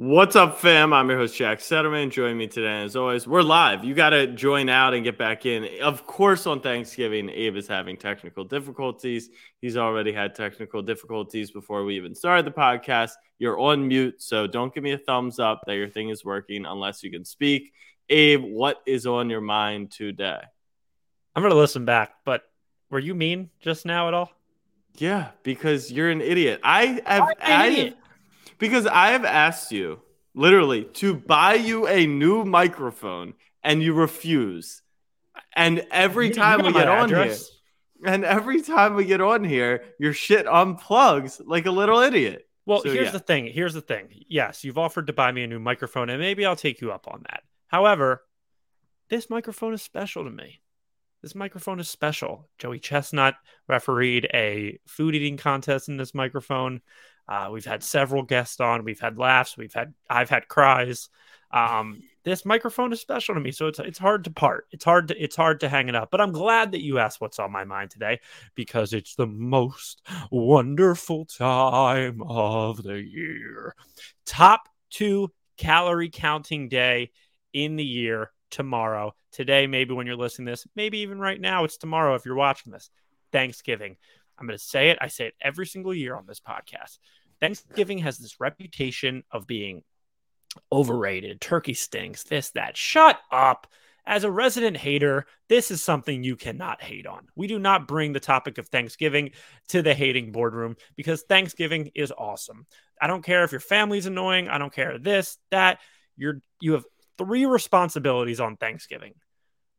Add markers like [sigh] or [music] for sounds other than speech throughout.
What's up, fam? I'm your host, Jack Settleman. Join me today. And as always, we're live. You got to join out and get back in. Of course, on Thanksgiving, Abe is having technical difficulties. He's already had technical difficulties before we even started the podcast. You're on mute, so don't give me a thumbs up that your thing is working unless you can speak. Abe, what is on your mind today? I'm going to listen back, but were you mean just now at all? Yeah, because you're an idiot. I have. I, because I have asked you literally to buy you a new microphone and you refuse. And every time we get on here, and every time we get on here, your shit unplugs like a little idiot. Well, so, here's yeah. the thing. Here's the thing. Yes, you've offered to buy me a new microphone, and maybe I'll take you up on that. However, this microphone is special to me. This microphone is special. Joey Chestnut refereed a food eating contest in this microphone. Uh, we've had several guests on. We've had laughs. We've had I've had cries. Um, this microphone is special to me, so it's it's hard to part. It's hard to it's hard to hang it up. But I'm glad that you asked what's on my mind today because it's the most wonderful time of the year. Top two calorie counting day in the year tomorrow. Today, maybe when you're listening this, maybe even right now, it's tomorrow if you're watching this. Thanksgiving. I'm going to say it. I say it every single year on this podcast. Thanksgiving has this reputation of being overrated. Turkey stinks, this, that. Shut up. As a resident hater, this is something you cannot hate on. We do not bring the topic of Thanksgiving to the hating boardroom because Thanksgiving is awesome. I don't care if your family's annoying. I don't care this, that. You're you have three responsibilities on Thanksgiving.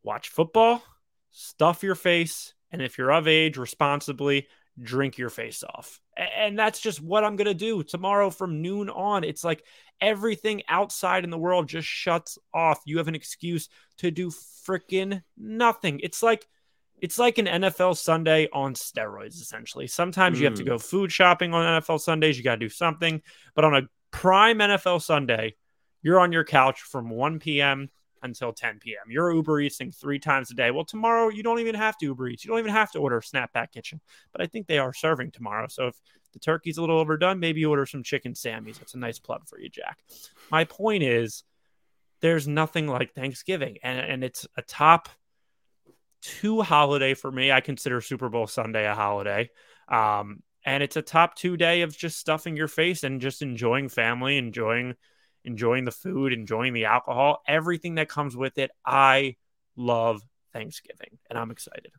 Watch football, stuff your face, and if you're of age responsibly, drink your face off. And that's just what I'm going to do tomorrow from noon on. It's like everything outside in the world just shuts off. You have an excuse to do freaking nothing. It's like it's like an NFL Sunday on steroids essentially. Sometimes mm. you have to hmm. go food shopping on NFL Sundays, you got to do something, but on a prime NFL Sunday, you're on your couch from 1 p.m until 10 p.m. You're Uber Eating three times a day. Well, tomorrow you don't even have to Uber Eats. You don't even have to order Snapback Kitchen. But I think they are serving tomorrow. So if the turkey's a little overdone, maybe order some chicken Sammy's. That's a nice plug for you, Jack. My point is there's nothing like Thanksgiving. And, and it's a top two holiday for me. I consider Super Bowl Sunday a holiday. Um, and it's a top two day of just stuffing your face and just enjoying family, enjoying – enjoying the food, enjoying the alcohol, everything that comes with it. I love Thanksgiving and I'm excited.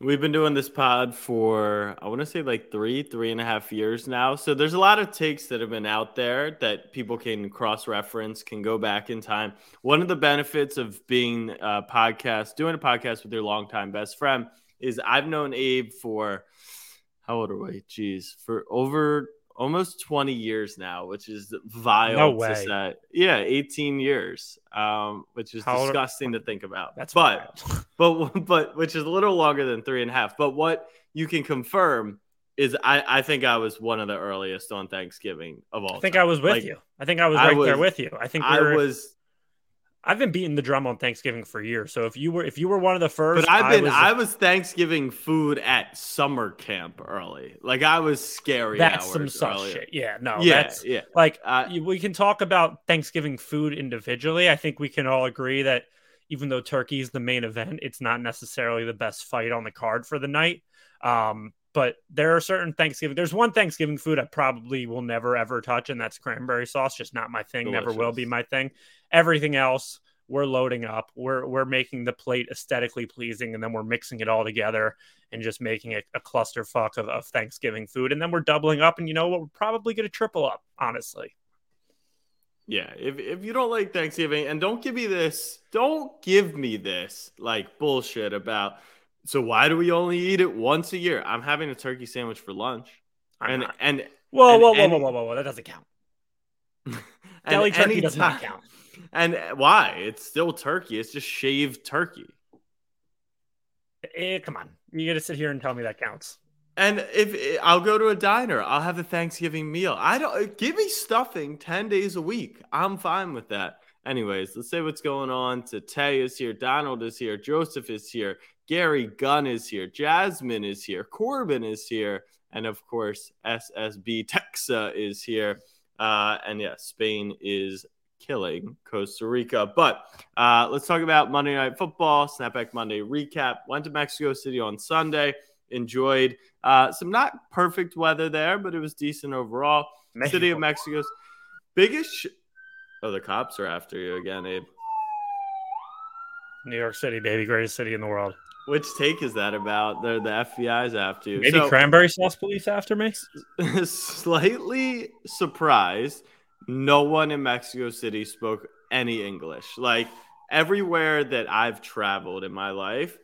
We've been doing this pod for, I want to say like three, three and a half years now. So there's a lot of takes that have been out there that people can cross reference, can go back in time. One of the benefits of being a podcast, doing a podcast with your longtime best friend, is I've known Abe for, how old are we? Jeez, for over almost 20 years now, which is vile no way. to say. Yeah, 18 years, um, which is How disgusting old? to think about. That's but, [laughs] but, but, which is a little longer than three and a half. But what you can confirm is I, I think I was one of the earliest on Thanksgiving of all. I think time. I was with like, you. I think I was right I was, there with you. I think we I was I've been beating the drum on Thanksgiving for years. So if you were if you were one of the first, but I've been I was, I was Thanksgiving food at summer camp early. Like I was scary. That's some such shit. Yeah, no, yeah, that's yeah. Like uh, we can talk about Thanksgiving food individually. I think we can all agree that even though turkey is the main event, it's not necessarily the best fight on the card for the night. Um, but there are certain Thanksgiving. There's one Thanksgiving food I probably will never ever touch, and that's cranberry sauce. Just not my thing. Delicious. Never will be my thing. Everything else, we're loading up. We're we're making the plate aesthetically pleasing, and then we're mixing it all together and just making it a clusterfuck of, of Thanksgiving food. And then we're doubling up, and you know what? We're probably gonna triple up, honestly. Yeah, if if you don't like Thanksgiving, and don't give me this, don't give me this like bullshit about so why do we only eat it once a year? I'm having a turkey sandwich for lunch. I'm and not. and whoa, and, whoa, whoa, whoa, whoa, whoa, whoa, that doesn't count. [laughs] Deli turkey anytime, does not count. And why? It's still turkey. It's just shaved turkey. Eh, come on, you got to sit here and tell me that counts. And if I'll go to a diner, I'll have a Thanksgiving meal. I don't give me stuffing ten days a week. I'm fine with that. Anyways, let's say what's going on. Tay is here, Donald is here, Joseph is here, Gary Gunn is here, Jasmine is here, Corbin is here, and of course, SSB Texa is here. Uh, and yeah, Spain is killing Costa Rica. But uh, let's talk about Monday Night Football, Snapback Monday recap. Went to Mexico City on Sunday. Enjoyed uh, some not perfect weather there, but it was decent overall. Mexico. City of Mexico's biggest. Sh- oh, the cops are after you again, Abe. New York City, baby, greatest city in the world. Which take is that about? They're the FBI's after you. Maybe so, cranberry sauce police after me. slightly surprised, no one in Mexico City spoke any English. Like everywhere that I've traveled in my life,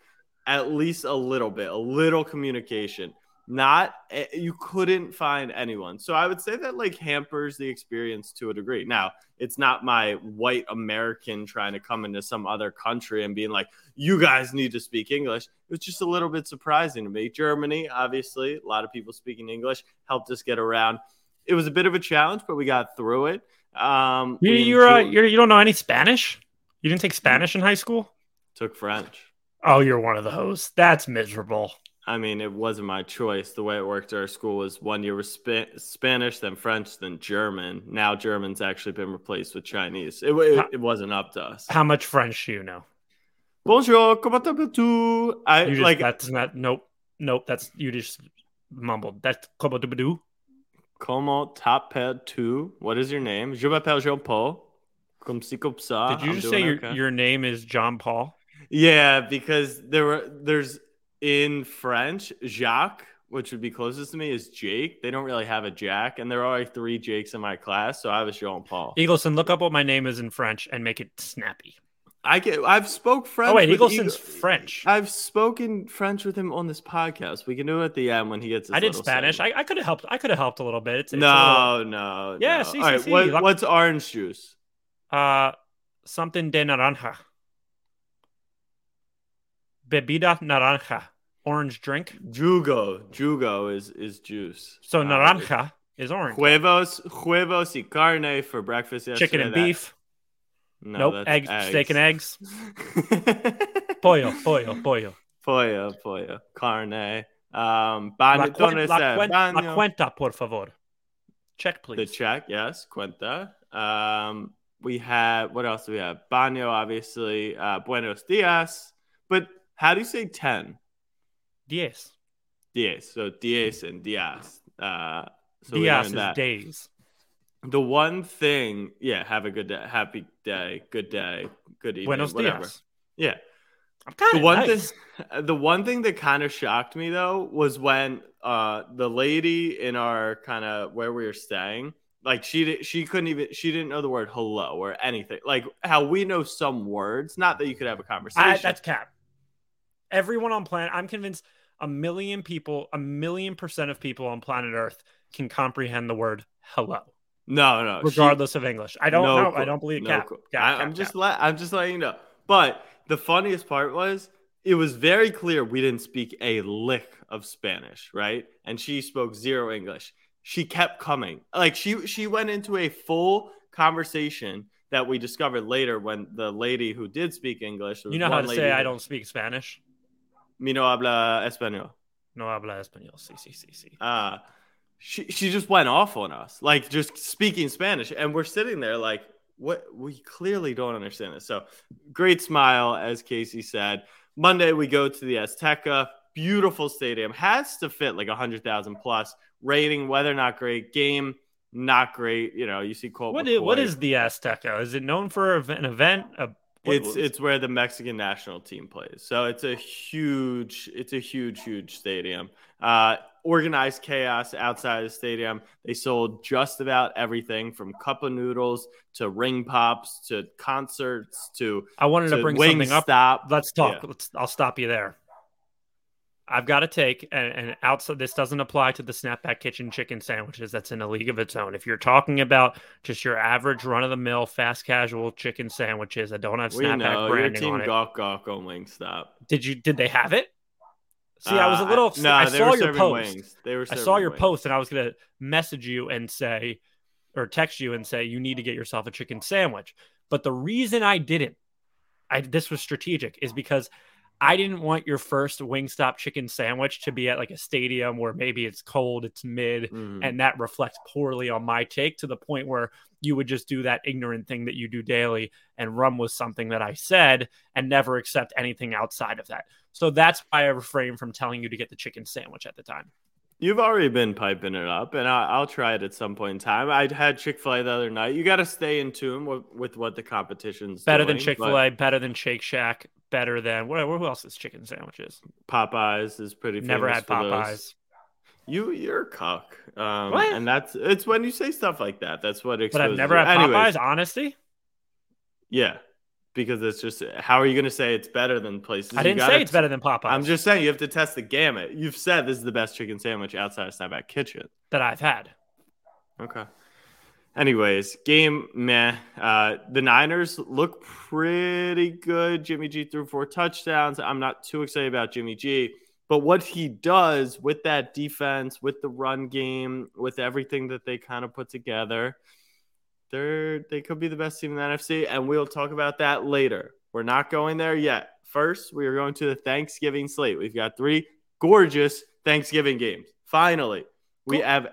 at least a little bit, a little communication not eh, you couldn't find anyone. So I would say that like hampers the experience to a degree. Now, it's not my white American trying to come into some other country and being like, you guys need to speak English. It was just a little bit surprising to me. Germany, obviously, a lot of people speaking English helped us get around. It was a bit of a challenge, but we got through it. Um, you, you're, uh, you're you don't know any Spanish? You didn't take Spanish in high school? Took French. Oh, you're one of those. That's miserable. I mean, it wasn't my choice. The way it worked at our school was one year was Sp- Spanish, then French, then German. Now German's actually been replaced with Chinese. It, it, it wasn't up to us. How much French do you know? Bonjour, comment allez-vous? I just, like that's not nope, nope. That's you just mumbled. That's comment allez-vous? Comment t'appelles-tu? What is your name? Je m'appelle Jean Paul. Comme si comme ça. Did you I'm just say your, your name is John Paul? Yeah, because there were there's in French, Jacques, which would be closest to me, is Jake. They don't really have a Jack, and there are like three Jakes in my class, so I was Jean Paul. Eagleson, look up what my name is in French and make it snappy. I get. I've spoke French. Oh wait, Eagleson's Eagle, French. I've spoken French with him on this podcast. We can do it at the end when he gets. His. I did Spanish. I, I could have helped. I could have helped a little bit. It's, it's no, little... no. Yeah. No. See, All see, right. What, what's orange juice? Uh, something de naranja. Bebida naranja orange drink. Jugo. Jugo is is juice. So uh, naranja is orange. Huevos, huevos y carne for breakfast. yesterday. Chicken and that. beef. No, nope. Eggs, eggs, steak and eggs. [laughs] pollo, pollo, pollo. Pollo, pollo. Carne. Um, la, cuen- la, cuen- la cuenta, por favor. Check, please. The check, yes. Cuenta. Um, we have, what else do we have? Baño, obviously. Uh, buenos dias. But how do you say 10? Diez. Diez. So diez and diaz. Uh, so diaz is that. days. The one thing, yeah, have a good day, happy day, good day, good evening, Buenos whatever. Dias. Yeah. I'm kind of the one nice. thing. [laughs] The one thing that kind of shocked me though was when uh the lady in our kind of where we were staying, like she she couldn't even she didn't know the word hello or anything. Like how we know some words, not that you could have a conversation. I, that's cap. Everyone on planet, I'm convinced a million people, a million percent of people on planet Earth can comprehend the word hello. No, no, regardless she, of English. I don't no know. I don't believe no cap, cap, I, am just I'm just letting you know. But the funniest part was it was very clear we didn't speak a lick of Spanish, right? And she spoke zero English. She kept coming. Like she she went into a full conversation that we discovered later when the lady who did speak English. You know how to say I don't speak Spanish? Mi no habla español. No habla español. Sí, sí, sí, sí. Uh, she, she just went off on us, like just speaking Spanish. And we're sitting there like, what? We clearly don't understand this. So great smile, as Casey said. Monday, we go to the Azteca. Beautiful stadium. Has to fit like 100,000 plus. Rating, weather not great. Game, not great. You know, you see Colt. What is, what is the Azteca? Is it known for an event, a what it's it's where the Mexican national team plays. So it's a huge, it's a huge, huge stadium. Uh, organized chaos outside of the stadium. They sold just about everything from cup of noodles to ring pops to concerts to. I wanted to, to bring something up. Stop. Let's talk. Yeah. Let's. I'll stop you there. I've got to take and, and outside this doesn't apply to the snapback kitchen chicken sandwiches. That's in a league of its own. If you're talking about just your average run of the mill fast casual chicken sandwiches that don't have snapback branding your team on it, gawk gawk on Wingstop. Did you? Did they have it? See, I was a uh, little. I, no, I saw your post. Wings. They were. I saw your wings. post, and I was gonna message you and say, or text you and say, you need to get yourself a chicken sandwich. But the reason I didn't, I this was strategic, is because I didn't want your first Wingstop chicken sandwich to be at like a stadium where maybe it's cold, it's mid, mm-hmm. and that reflects poorly on my take to the point where you would just do that ignorant thing that you do daily and run with something that I said and never accept anything outside of that. So that's why I refrain from telling you to get the chicken sandwich at the time. You've already been piping it up, and I, will try it at some point in time. I had Chick Fil A the other night. You got to stay in tune with, with, what the competition's better doing, than Chick Fil A, better than Shake Shack, better than what? Who else is chicken sandwiches? Popeyes is pretty. Never had Popeyes. Those. You you're a cock, um, what? and that's it's when you say stuff like that. That's what. But I've never you. had Popeyes. Anyways, honesty. Yeah, because it's just how are you going to say it's better than places? I didn't say it's better than Popeyes. I'm just saying you have to test the gamut. You've said this is the best chicken sandwich outside of Snapback Kitchen that I've had. Okay. Anyways, game meh. Uh, the Niners look pretty good. Jimmy G threw four touchdowns. I'm not too excited about Jimmy G, but what he does with that defense, with the run game, with everything that they kind of put together, they're they could be the best team in the NFC, and we'll talk about that later. We're not going there yet. First, we are going to the Thanksgiving slate. We've got three gorgeous Thanksgiving games. Finally, we cool. have.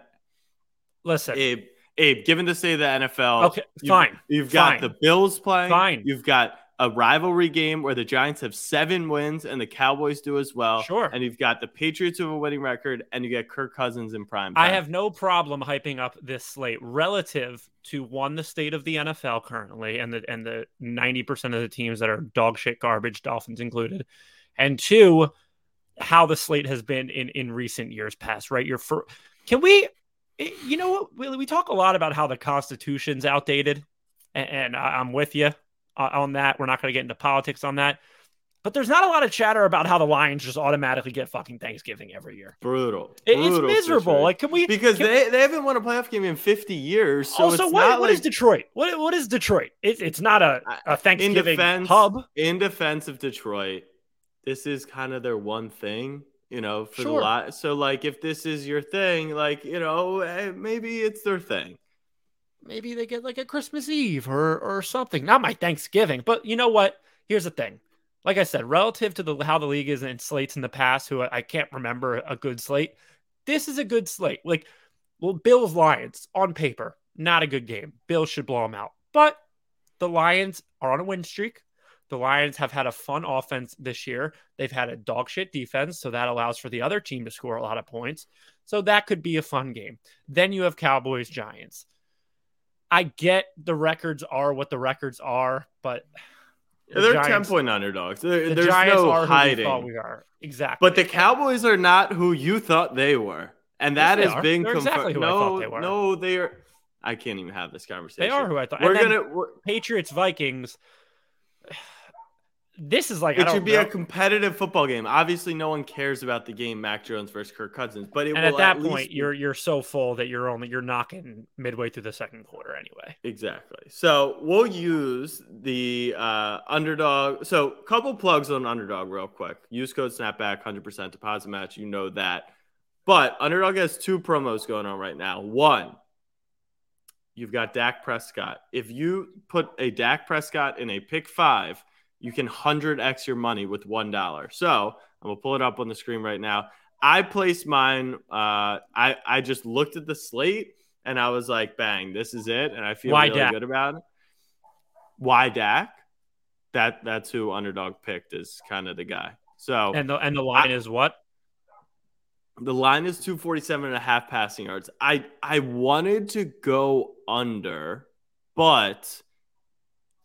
Listen, Abe. Abe, given the state of the NFL, okay, fine. You've, you've got fine. the Bills playing. Fine. You've got a rivalry game where the Giants have seven wins and the Cowboys do as well. Sure. And you've got the Patriots have a winning record and you get Kirk Cousins in prime. Time. I have no problem hyping up this slate relative to one, the state of the NFL currently and the and the 90% of the teams that are dog shit garbage, Dolphins included. And two, how the slate has been in in recent years past, right? Your for can we you know what we talk a lot about how the constitution's outdated and, and I'm with you uh, on that. We're not going to get into politics on that. But there's not a lot of chatter about how the Lions just automatically get fucking Thanksgiving every year. Brutal. Brutal it's miserable. Like, can we? Because can, they, they haven't won a playoff game in 50 years. So also, what, what like, is Detroit? What what is Detroit? It, it's not a, a Thanksgiving in defense, hub. In defense of Detroit, this is kind of their one thing, you know, for sure. the lot. So, like, if this is your thing, like, you know, eh, maybe it's their thing maybe they get like a Christmas Eve or or something. Not my Thanksgiving, but you know what? Here's the thing. Like I said, relative to the how the league is in slates in the past, who I can't remember a good slate. This is a good slate. Like, well, Bills Lions on paper, not a good game. Bills should blow them out, but the Lions are on a win streak. The Lions have had a fun offense this year. They've had a dog shit defense, so that allows for the other team to score a lot of points. So that could be a fun game. Then you have Cowboys Giants. I get the records are what the records are, but the they're Giants, 10 point underdogs. There, the there's Giants no are hiding. We, we are. Exactly. But the Cowboys are not who you thought they were. And that yes, has been confirmed. Exactly no, they no, they are. I can't even have this conversation. They are who I thought. We're gonna we're, Patriots Vikings this is like it should be know. a competitive football game. Obviously, no one cares about the game Mac Jones versus Kirk Cousins, but and at that at point, be... you're you're so full that you're only you're knocking midway through the second quarter anyway. Exactly. So we'll use the uh, underdog. So couple plugs on underdog real quick. Use code snapback, hundred percent deposit match. You know that. But underdog has two promos going on right now. One, you've got Dak Prescott. If you put a Dak Prescott in a pick five you can 100x your money with $1. So I'm going to pull it up on the screen right now. I placed mine. Uh, I, I just looked at the slate and I was like, bang, this is it. And I feel Why really Dak? good about it. Why Dak? That that's who underdog picked is kind of the guy. So and the and the line I, is what? The line is 247 and a half passing yards. I I wanted to go under, but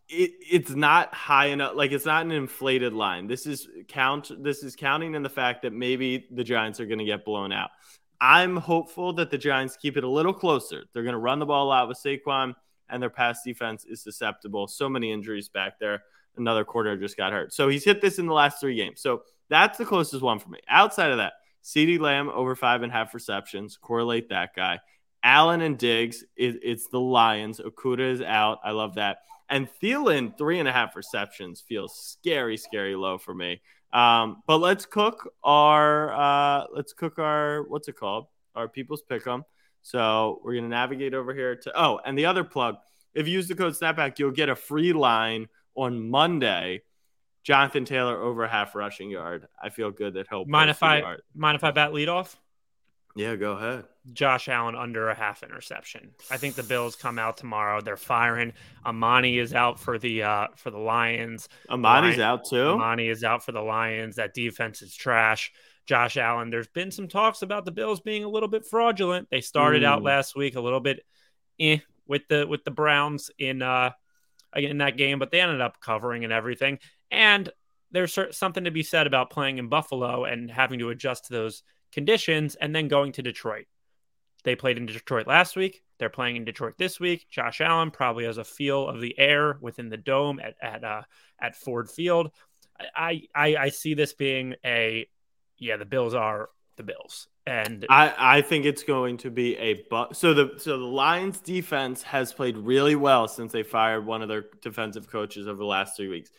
it, it's not high enough like it's not an inflated line. This is count this is counting in the fact that maybe the giants are going to get blown out. I'm hopeful that the giants keep it a little closer. They're going to run the ball out with saquon and their pass defense is susceptible. So many injuries back there. Another quarter just got hurt. So he's hit this in the last three games. So that's the closest one for me. Outside of that CeeDee Lamb over five and a half receptions correlate that guy. Allen and diggs it, it's the lions. Okudah is out. I love that and Thielen, three and a half receptions feels scary, scary low for me. Um, but let's cook our uh, let's cook our what's it called? Our people's pick 'em. So we're gonna navigate over here to oh, and the other plug. If you use the code Snapback, you'll get a free line on Monday Jonathan Taylor over half rushing yard. I feel good that he'll mind if I yard. mind if I bat lead off? Yeah, go ahead. Josh Allen under a half interception. I think the Bills come out tomorrow. They're firing. Amani is out for the uh for the Lions. Amani's Lion- out too. Amani is out for the Lions. That defense is trash. Josh Allen, there's been some talks about the Bills being a little bit fraudulent. They started out Mm. last week a little bit eh, with the with the Browns in uh in that game, but they ended up covering and everything. And there's something to be said about playing in Buffalo and having to adjust to those conditions and then going to Detroit. They played in Detroit last week. They're playing in Detroit this week. Josh Allen probably has a feel of the air within the dome at at uh, at Ford Field. I, I I see this being a yeah. The Bills are the Bills, and I, I think it's going to be a bu- so the so the Lions defense has played really well since they fired one of their defensive coaches over the last three weeks.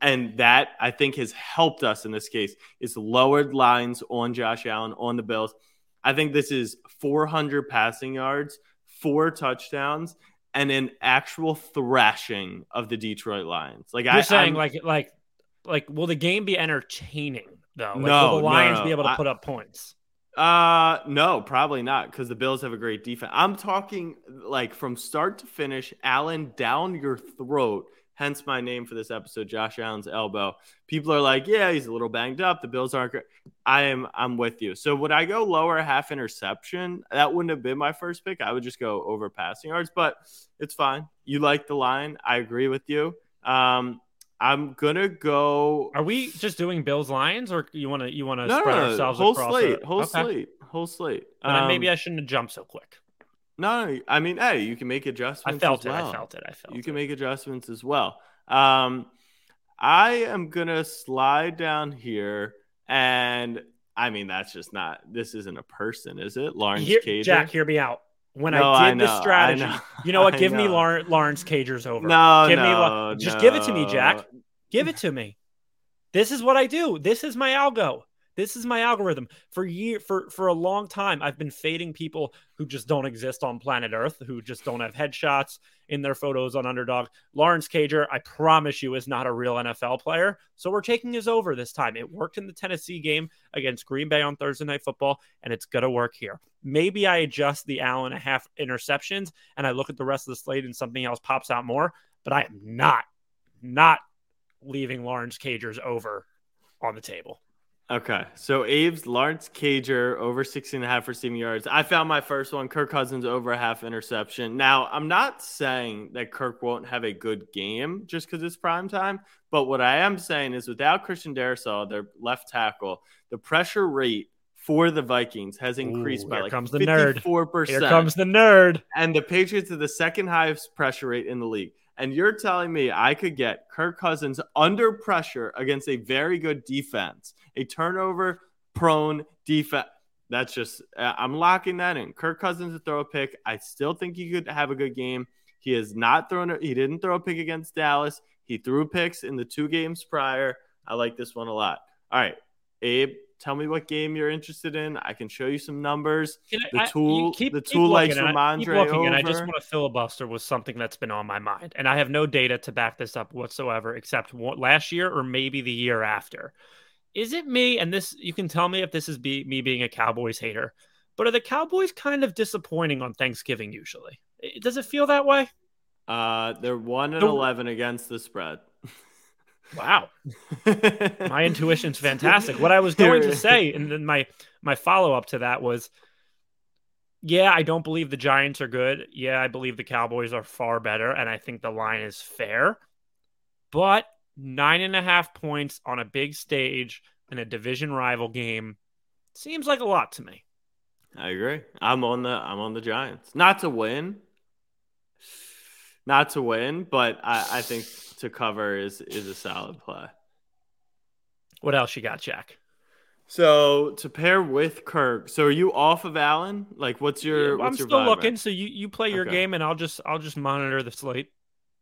And that I think has helped us in this case is lowered lines on Josh Allen on the Bills. I think this is 400 passing yards, four touchdowns, and an actual thrashing of the Detroit Lions. Like you're I, saying I'm- like like like will the game be entertaining though? Like, No, will the no, Lions no. be able to I- put up points? Uh no, probably not because the Bills have a great defense. I'm talking like from start to finish, Allen down your throat. Hence my name for this episode, Josh Allen's elbow. People are like, yeah, he's a little banged up. The Bills aren't great. I am I'm with you. So would I go lower half interception? That wouldn't have been my first pick. I would just go over passing yards, but it's fine. You like the line. I agree with you. Um I'm gonna go Are we just doing Bills Lions, or you want to you want to no, spread no, no, ourselves whole across? slate, a- whole Okay. slate, whole slate. Then Um, maybe I shouldn't have jumped so quick. No, I mean, hey, you can make adjustments. I felt it. well. I felt it. I felt it. You it. can make adjustments as well. Um, I am gonna slide down here, and I mean, that's just not. This isn't a person, is it? Lawrence Here- Cager. Jack, hear me out. When No, I I did know, the strategy, know, you know what? [laughs] I Give me know. Lawrence, Lawrence Cager's over. No, give no, me Law- just give it to me. Jack. Give it to me. This is what I do. This is my algo. This is my algorithm. For year for for a long time, I've been fading people who just don't exist on planet Earth, who just don't have headshots in their photos on Underdog. Lawrence Cager, I promise you, is not a real NFL player. So we're taking his over this time. It worked in the Tennessee game against Green Bay on Thursday Night Football, and it's gonna work here. Maybe I adjust the Allen a half interceptions, and I look at the rest of the slate, and something else pops out more. But I am not, not leaving Lawrence Cager's over on the table. Okay, so Abe's Lawrence Cager over 16 and a half receiving yards. I found my first one, Kirk Cousins over a half interception. Now, I'm not saying that Kirk won't have a good game just because it's prime time, but what I am saying is without Christian Darrisaw, their left tackle, the pressure rate for the Vikings has increased Ooh, by here like comes the nerd. 54%. Here comes the nerd. and the Patriots are the second highest pressure rate in the league. And you're telling me I could get Kirk Cousins under pressure against a very good defense, a turnover prone defense. That's just, uh, I'm locking that in. Kirk Cousins to throw a pick. I still think he could have a good game. He has not thrown, a, he didn't throw a pick against Dallas. He threw picks in the two games prior. I like this one a lot. All right, Abe, tell me what game you're interested in. I can show you some numbers. Can The I- tool- keep- the tool likes looking, and I- keep Rhamondre and I just want to filibuster with something that's been on my mind, and I have no data to back this up whatsoever, except last year or maybe the year after. Is it me? And this, you can tell me if this is be, me being a Cowboys hater, but are the Cowboys kind of disappointing on Thanksgiving usually? Does it feel that way? Uh, they're one and The- eleven against the spread. [laughs] Wow, my intuition's fantastic. What I was going to say, and then my my follow up to that was, yeah, I don't believe the Giants are good. Yeah, I believe the Cowboys are far better, and I think the line is fair. But nine and a half points on a big stage in a division rival game seems like a lot to me. I agree. I'm on the I'm on the Giants. Not to win. Not to win, but I, I think to cover is is a solid play. What else you got, Jack? So to pair with Kirk, so are you off of Allen? Like, what's your? I'm what's your still looking, man? so you you play your Okay. game, and I'll just I'll just monitor the slate.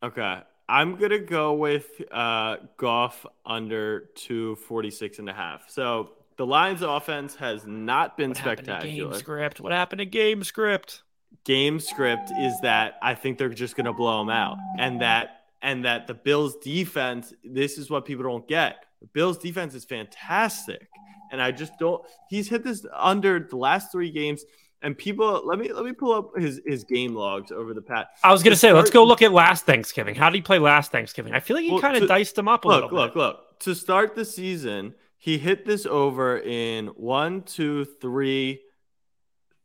Okay, I'm gonna go with uh, Goff under 246 and a half. So the Lions' offense has not been What to game script? What happened to game script? game script is that I think they're just going to blow them out, and that and that the Bills defense, this is what people don't get. The Bills defense is fantastic. And I just don't he's hit this under the last three games. And people let me let me pull up his his game logs over the past. I was gonna say, let's go look at last Thanksgiving. How did he play last Thanksgiving? I feel like he well, kind of diced him up a look, little Look, bit. look, look. To start the season, he hit this over in one, two, three,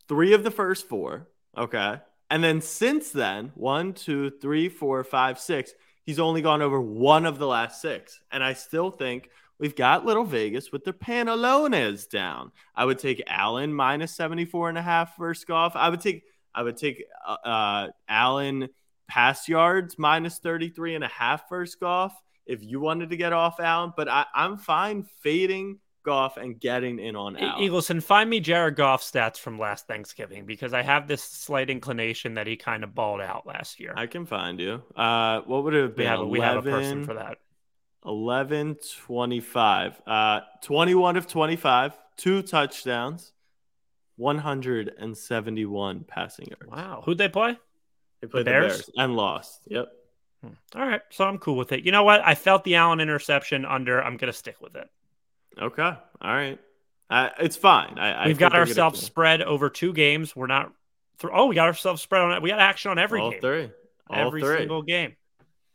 three of the first four. Okay. And then since then, one, two, three, four, five, six, he's only gone over one of the last six. And I still think we've got little Vegas with their Panolones down. I would take Allen minus 74 and a half versus Goff. I would take I would take uh, uh Allen pass yards minus 33 and a half versus Goff if you wanted to get off Allen, but I, I'm fine fading Goff and getting in on Allen. Eagleson, find me Jared Goff stats from last Thanksgiving because I have this slight inclination that he kind of balled out last year. I can find you. Uh, what would it have been? We have, 11, we have a person for that. 11 25. Uh, 21 of 25, two touchdowns, 171 passing yards. Wow. Who'd they play? They played the Bears? the Bears and lost. Yep. Hmm. All right, so I'm cool with it. You know what? I felt the Allen interception under. I'm gonna stick with it. Okay. All right. Uh, it's fine. I, We've got ourselves spread over two games. We're not. Th- oh, we got ourselves spread on it. We got action on every All game. Three. All every three. single game.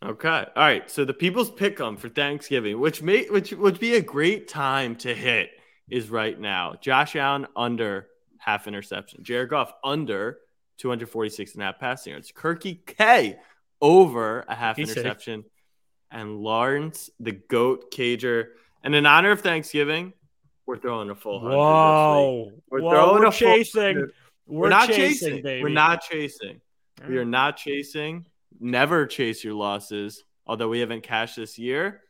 Okay. All right. So the people's pick 'em for Thanksgiving, which may which would be a great time to hit, is right now. Josh Allen under half interception. Jared Goff under 246 and a half passing yards. Kirky K over a half He's interception. And Lawrence, the GOAT Cager. And in honor of Thanksgiving, we're throwing a full hundred. Whoa. We're Whoa, throwing we're a chasing. We're, we're, not chasing, chasing. Baby. We're not chasing. We are not chasing. Never chase your losses. Although we haven't cashed this year.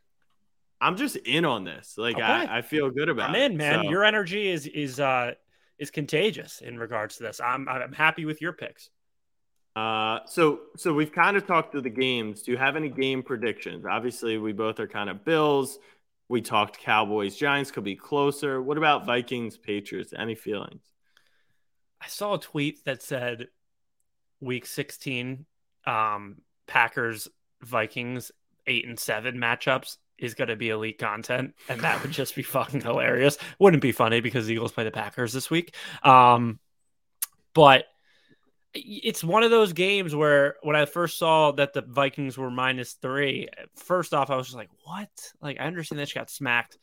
I'm just in on this. Like okay. I, I feel good about I'm it. in, man. So. Your energy is is uh is contagious in regards to this. I'm I'm happy with your picks. Uh, so so we've kind of talked through the games. Do you have any game predictions? Obviously, we both are kind of Bills. We talked Cowboys, Giants could be closer. What about Vikings, Patriots? Any feelings? I saw a tweet that said week 16 um, Packers Vikings 8 and 7 matchups is going to be elite content and that would just be [laughs] fucking hilarious. Wouldn't be funny because the Eagles play the Packers this week. Um, but it's one of those games where when I first saw that the Vikings were minus three, first off, I was just like, what? Like, I understand that she got smacked.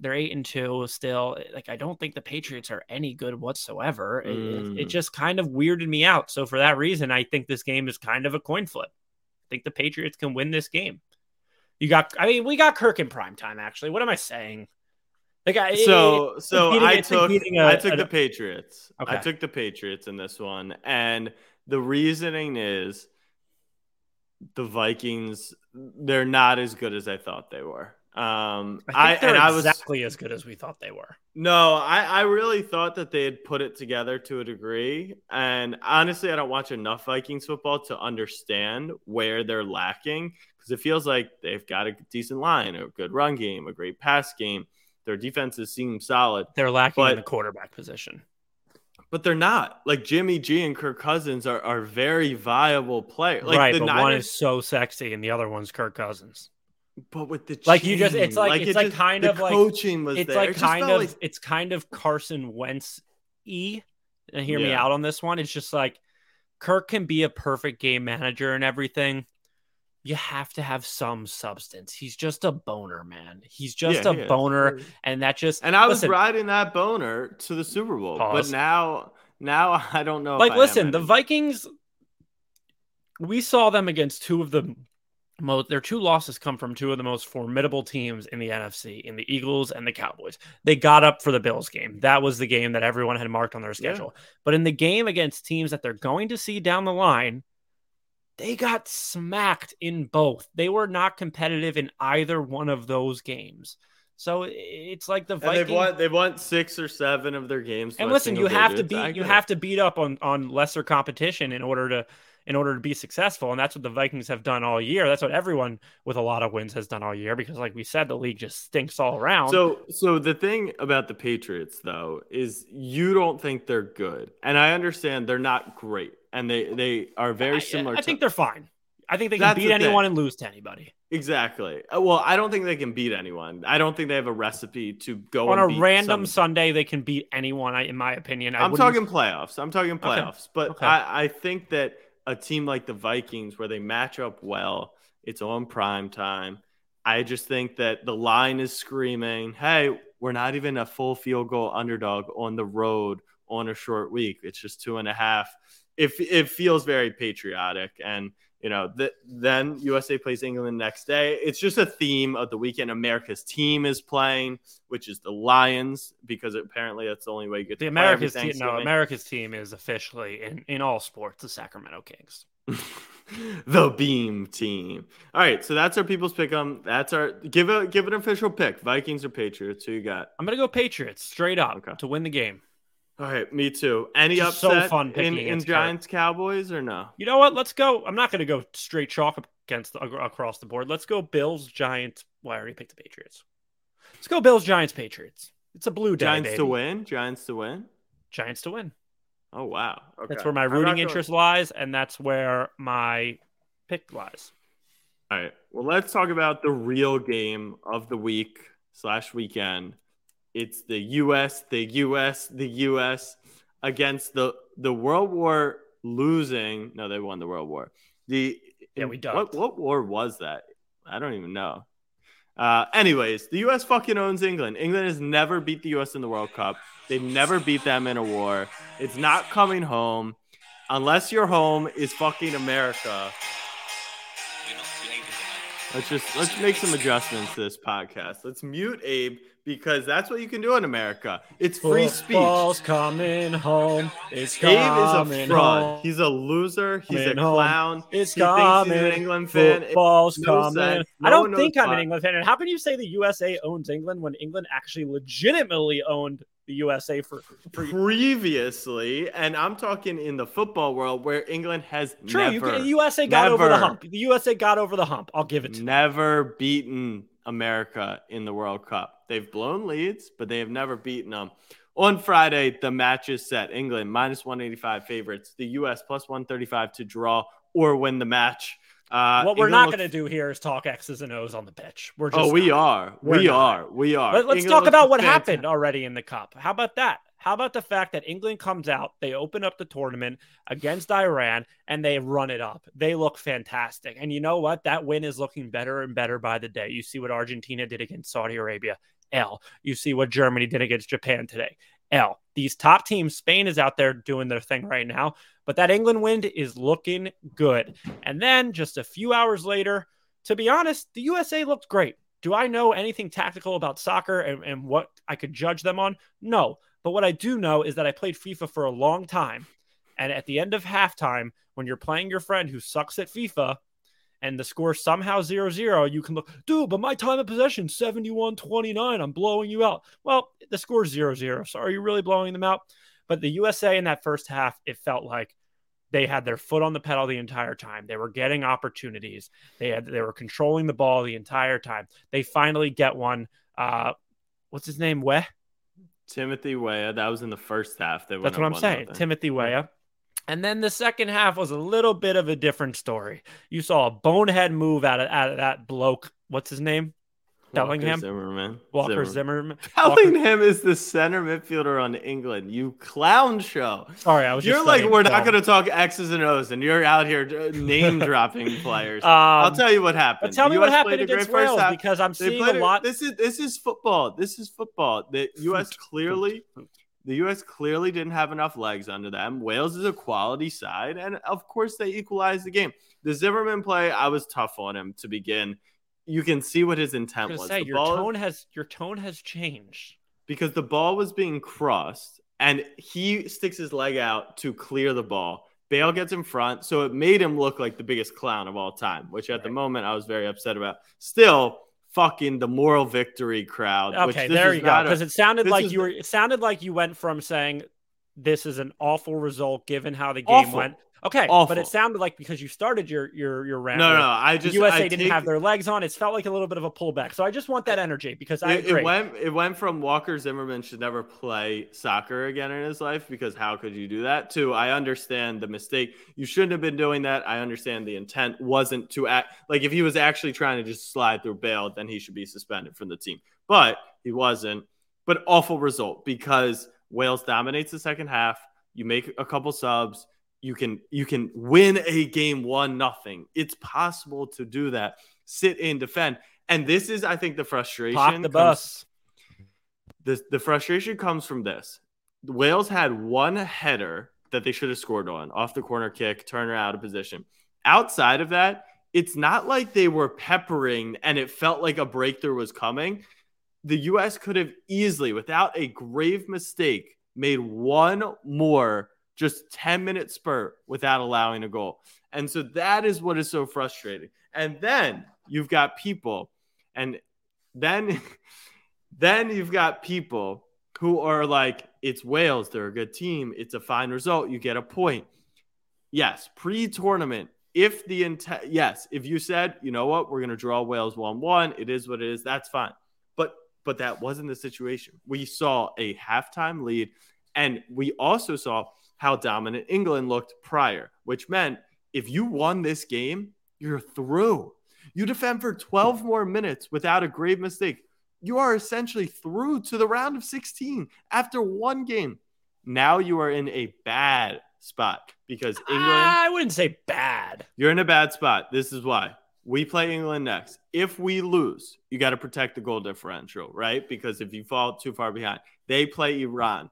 They're eight and two still. Eh, like, I don't think the Patriots are any good whatsoever. Eh, eh, mm. It, it, just kind of weirded me out. So, for that reason, I think this game is kind of a coin flip. I think the Patriots can win this game. You got, I mean, we got Kirk in prime time, actually. What am I saying? Like I, so it, so I took a, I took a, the Patriots. Okay. I took the Patriots in this one, and the reasoning is the Vikings. They're not as good as I thought they were. Um, I, I, and I was, exactly as good as we thought they were. No, I, I really thought that they had put it together to a degree. And honestly, I don't watch enough Vikings football to understand where they're lacking because it feels like they've got a decent line, a good run game, a great pass game their defenses seem solid. They're lacking but, in the quarterback position. But they're not. Like Jimmy G and Kirk Cousins are, are very viable players. Like right, but Niners, one is so sexy and the other one's Kirk Cousins. But with the like you just it's like, like it's it like just, kind of like coaching was it's there. like it kind of like... it's kind of Carson Wentz e and hear yeah. me out on this one. It's just like Kirk can be a perfect game manager and everything you have to have some substance. He's just a boner, man. He's just yeah, a boner, and that just and I was listen, riding that boner to the Super Bowl, pause. but now now [laughs] I don't know. Like, listen, the Vikings. We saw them against two of the most. Their two losses come from two of the most formidable teams in the NFC, in the Eagles and the Cowboys. They got up for the Bills game. That was the game that everyone had marked on their schedule. Yeah. But in the game against teams that they're going to see down the line they got smacked in both. They were not competitive in either one of those games. So it's like the Vikings. They've won. They've won six or seven of their games. And listen, you have to beat. You have to beat up on on lesser competition in order to in order to be successful. And that's what the Vikings have done all year. That's what everyone with a lot of wins has done all year. Because, like we said, the league just stinks all around. So, so the thing about the Patriots, though, is you don't think they're good, and I understand they're not great and they they are very similar. I, I to, think they're fine. I think they can That's beat the anyone thing. and lose to anybody Exactly. Uh, Well, I don't think they can beat anyone. I don't think they have a recipe to go on a random some- Sunday. They can beat anyone. I- In my opinion, I I'm wouldn't- talking playoffs. I'm talking playoffs. But Okay. I, I think that a team like the Vikings, where they match up well, it's on prime time. I just think that the line is screaming, hey, we're not even a full field goal underdog on the road on a short week. It's just two and a half. It, it feels very patriotic. And, you know, th- then USA plays England next day. It's just a theme of the weekend. America's team is playing, which is the Lions, because apparently that's the only way you get to The play America's team. No, America's team is officially in, in all sports the Sacramento Kings. [laughs] the beam team. All right, so that's our people's pick. Um, that's our give a give an official pick. Vikings or Patriots? Who you got? I'm gonna go Patriots straight up Okay. to win the game. All right, me too. Any Just so upset fun in, in. Giants Cowboys or no? You know what? Let's go. I'm not gonna go straight chalk against the, across the board. Let's go Bills Giants. Well, I already picked the Patriots. Let's go Bills Giants Patriots. It's a blue day. Giants baby. to win. Giants to win. Giants to win. Oh wow, okay. That's where my rooting going- interest lies, and that's where my pick lies. All right. Well, let's talk about the real game of the week slash weekend. It's the U.S. the U.S. the U.S. against the the World War losing. No, they won the World War. The Yeah, we what ducked. what war was that? I don't even know. Uh, anyways, the U.S. fucking owns England. England has never beat the U.S. in the World Cup. They've never beat them in a war. It's not coming home unless your home is fucking America. Let's just let's make some adjustments to this podcast. Let's mute Abe because that's what you can do in America. It's free speech. Football's coming home. It's Abe is a fraud. home. He's a loser. He's a Coming home. clown. It's he coming. he's an England fan. Football's no coming. sense. I don't think I'm an. England fan. And how can you say the USA owns England when England actually legitimately owned the USA for, for Previously, and I'm talking in the football world where England has True, never, can, the USA got over the hump. The USA got over the hump. I'll give it to them. never beaten America in the World Cup. They've blown leads, but they have never beaten them. On Friday, the match is set. England minus 185 favorites. The U.S. plus 135 to draw or win the match. Uh, what we're England not looks- going to do here is talk X's and O's on the pitch. We're just Oh, we not. are. We're we not. are. We are. Let, us England talk about what fantastic. happened already in the cup. How about that? How about the fact that England comes out, they open up the tournament against Iran, and they run it up. They look fantastic. And you know what? That win is looking better and better by the day. You see what Argentina did against Saudi Arabia. L. You see what Germany did against Japan today. L. These top teams, Spain is out there doing their thing right now, but that England win is looking good. And then just a few hours later, to be honest, the USA looked great. Do I know anything tactical about soccer and, and what I could judge them on? No. But what I do know is that I played FIFA for a long time. And at the end of halftime, when you're playing your friend who sucks at FIFA and the score somehow 0 0, you can look, dude, but my time of possession 71 29. I'm blowing you out. Well, the score's 0 0. So are you really blowing them out? But the USA in that first half, it felt like they had their foot on the pedal the entire time. They were getting opportunities. They had they were controlling the ball the entire time. They finally get one. Uh, what's his name? Weh. Timothy Weah. That was in the first half. They That's what I'm saying. nothing. Timothy Weah. And then the second half was a little bit of a different story. You saw a bonehead move out of, out of that bloke. What's his name? Walker Bellingham? Zimmerman. Walker Zimmerman. Zimmerman. Walker- Bellingham is the center midfielder on England. You clown show. Sorry, I was. You're just like, we're not going to talk X's and O's, and you're out here [laughs] name dropping players. Um, I'll tell you what happened. Tell me what happened played a great against Wales half. because I'm They seeing a lot. This is this is football. This is football. The U.S. [laughs] clearly, the U.S. clearly didn't have enough legs under them. Wales is a quality side, and of course they equalized the game. The Zimmerman play, I was tough on him to begin. You can see what his intent was say your ball- tone has your tone has changed. because the ball was being crossed and he sticks his leg out to clear the ball. Bale gets in front, so it made him look like the biggest clown of all time, which at the moment I was very upset about. Still, fucking the moral victory crowd. which Okay, this there you go. Because it sounded like you were. It sounded like you went from saying this is an awful result given how the game Awful. went. Okay, Awful. but it sounded like because you started your your your rant. No, no. I just USA I didn't take- have their legs on. It felt like a little bit of a pullback. So I just want that energy because I It, agree. it went it went from Walker Zimmerman should never play soccer again in his life because how could you do that? To I understand the mistake. You shouldn't have been doing that. I understand the intent wasn't to act like if he was actually trying to just slide through Bale, then he should be suspended from the team. But he wasn't. But awful result because Wales dominates the second half. You make a couple subs. You can you can win a game one nothing. It's possible to do that. Sit in, defend. And this is, I think, the frustration. Pop the bus. the, the frustration comes from this. The Wales had one header that they should have scored on off the corner kick, Turner out of position. Outside of that, it's not like they were peppering and it felt like a breakthrough was coming. The US could have easily, without a grave mistake, made one more just 10 minute spurt without allowing a goal. And so that is what is so frustrating. And then you've got people, and then [laughs] then you've got people who are like, it's Wales, they're a good team, it's a fine result, you get a point. Yes, pre-tournament, if the intent, yes, if you said, you know what, we're gonna draw Wales one-one, it is what it is, that's fine. But but that wasn't the situation. We saw a halftime lead, and we also saw how dominant England looked prior, which meant if you won this game, you're through. You defend for 12 more minutes without a grave mistake. You are essentially through to the round of 16 after one game. Now you are in a bad spot because ah, England, I wouldn't say bad. you're in a bad spot. This is why. We play England next. If we lose, you got to protect the goal differential, right? Because if you fall too far behind, they play Iran.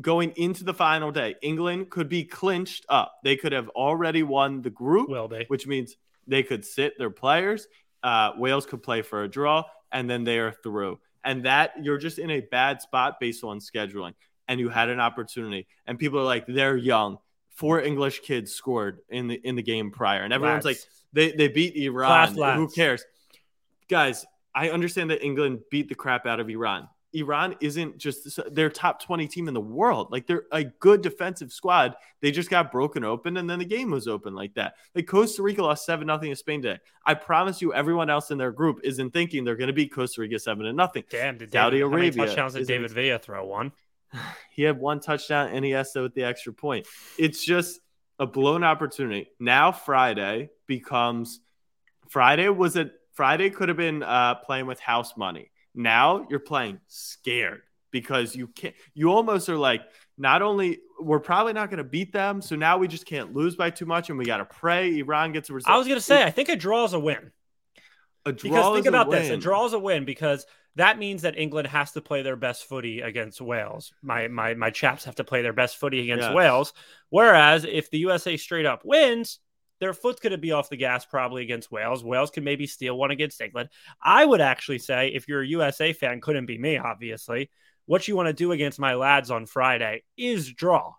Going into the final day, England could B clinched up. They could have already won the group be. which means they could sit their players. Uh, Wales could play for a draw, and then they are through. And that you're just in a bad spot based on scheduling. And you had an opportunity, and people are like, they're young. Four English kids scored in the in the game prior, and everyone's like, they they beat Iran. Class Who cares, guys? I understand that England beat the crap out of Iran. Iran isn't just their top 20 team in the world. Like they're a good defensive squad. They just got broken open and then the game was open like that. Like Costa Rica lost 7 nothing to Spain today. I promise you everyone else in their group isn't thinking they're going to beat Costa Rica 7 to nothing. Damn, did Saudi David, how many Arabia touchdowns did David Villa throw? One. [sighs] He had one touchdown and he has with the extra point. It's just a blown opportunity. Now Friday becomes Friday was it Friday could have been uh, playing with house money. Now you're playing scared because you can't. You almost are like not only we're probably not going to beat them, so now we just can't lose by too much, and we got to pray Iran gets a result. I was gonna say, I think a draw is a win. a draw Because think about this: a win. draw is a win because that means that England has to play their best footy against Wales. My my my chaps have to play their best footy against Yes. Wales. Whereas if the USA straight up wins, their foot's going to be off the gas probably against Wales. Wales can maybe steal one against England. I would actually say, if you're a USA fan, couldn't be me, obviously. What you want to do against my lads on Friday is draw.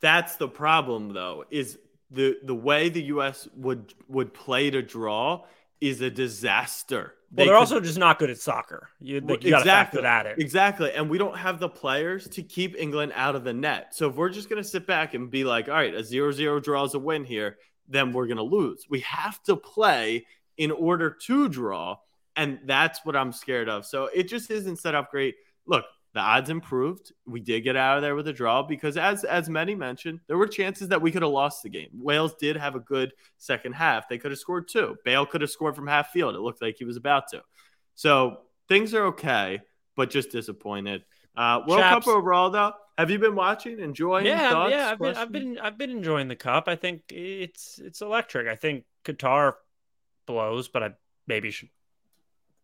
That's the problem, though, is the the way the U.S. would would play to draw is a disaster. Well, They they're could- also just not good at soccer. You, you got to factor exactly. that in. Exactly. And we don't have the players to keep England out of the net. So if we're just going to sit back and be like, all right, a 0 0 draw is a win here, then we're going to lose. We have to play in order to draw. And that's what I'm scared of. So it just isn't set up great. Look, the odds improved. We did get out of there with a draw because, as as many mentioned, there were chances that we could have lost the game. Wales did have a good second half. They could have scored two. Bale could have scored from half field. It looked like he was about to. So things are okay, but just disappointed. Uh, World Chaps. Cup overall, though, have you been watching, enjoying? yeah, thoughts, yeah. I've been, I've been, I've been enjoying the cup. I think it's, it's electric. I think Qatar blows, but I maybe should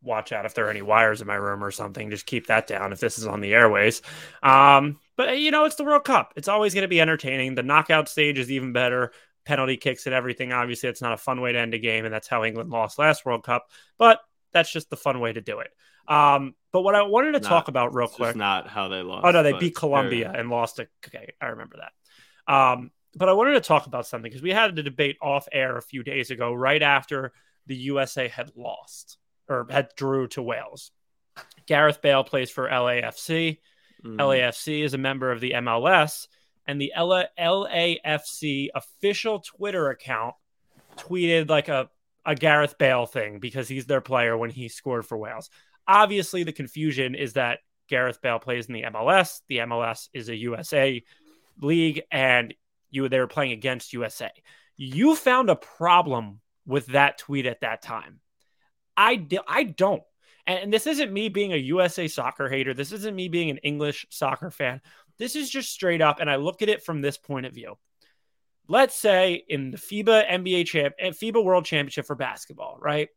watch out if there are any wires in my room or something. Just keep that down if this is on the airways. Um, but you know, it's the World Cup. It's always going to be entertaining. The knockout stage is even better. Penalty kicks and everything. Obviously, it's not a fun way to end a game, and that's how England lost last World Cup. But that's just the fun way to do it. Um, but what I wanted to Not- talk about real quick. not how they lost. Oh no, they beat Colombia and lost to. Okay, I remember that. Um, but I wanted to talk about something because we had the debate off air a few days ago, right after the USA had lost or had drew to Wales. Gareth Bale plays for LAFC. Mm. LAFC is a member of the MLS, and the LAFC official Twitter account tweeted like a, a Gareth Bale thing because he's their player when he scored for Wales. Obviously, the confusion is that Gareth Bale plays in the MLS. The MLS is a USA league, and you they were playing against USA. You found a problem with that tweet at that time. I, I don't. And this isn't me being a USA soccer hater. This isn't me being an English soccer fan. This is just straight up. And I look at it from this point of view. Let's say in the FIBA NBA champ and FIBA World Championship for basketball, right?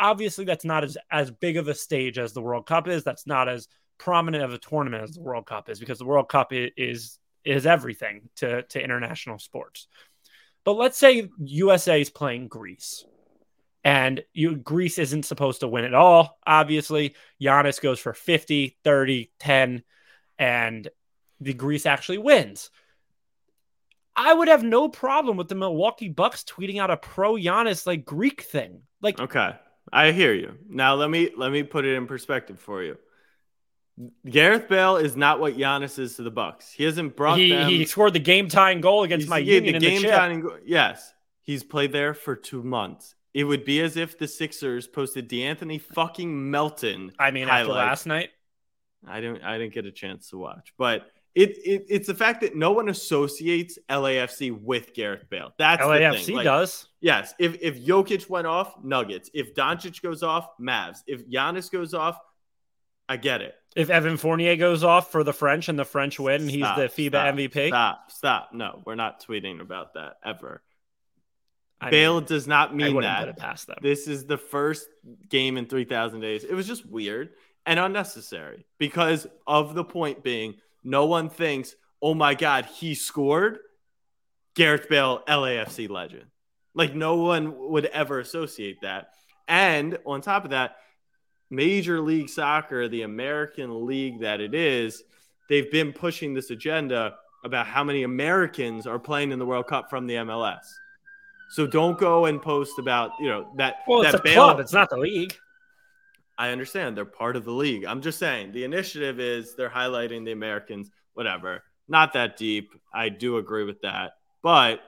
Obviously, that's not as, as big of a stage as the World Cup is. That's not as prominent of a tournament as the World Cup is because the World Cup is is everything to, to international sports. But let's say USA is playing Greece, and you Greece isn't supposed to win at all. Obviously, Giannis goes for 50, 30, 10, and the Greece actually wins. I would have no problem with the Milwaukee Bucks tweeting out a pro Giannis like Greek thing. Like Okay. I hear you. Now let me let me put it in perspective for you. Gareth Bale is not what Giannis is to the Bucks. He hasn't brought he, them. He scored the game tying goal against my union the game tying. Yes, he's played there for two months. It would be as if the Sixers posted De'Anthony fucking Melton. I mean, after last night, I didn't. I didn't get a chance to watch, but it, it it's the fact that no one associates LAFC with Gareth Bale. That's LAFC like, does. Yes, if if Jokic went off, Nuggets. If Doncic goes off, Mavs. If Giannis goes off, I get it. If Evan Fournier goes off for the French and the French win, and he's the FIBA stop, MVP. Stop, stop. No, we're not tweeting about that ever. I Bale mean, does not mean that. This is the first game in 3,000 days. It was just weird and unnecessary because of the point being no one thinks, oh my God, he scored. Gareth Bale, LAFC legend. Like no one would ever associate that. And on top of that, Major League Soccer, the American league that it is, they've been pushing this agenda about how many Americans are playing in the World Cup from the MLS. So don't go and post about you know that. Well, that it's a Bale, club. It's not the league. I understand they're part of the league. I'm just saying the initiative is they're highlighting the Americans. Whatever, not that deep. I do agree with that, but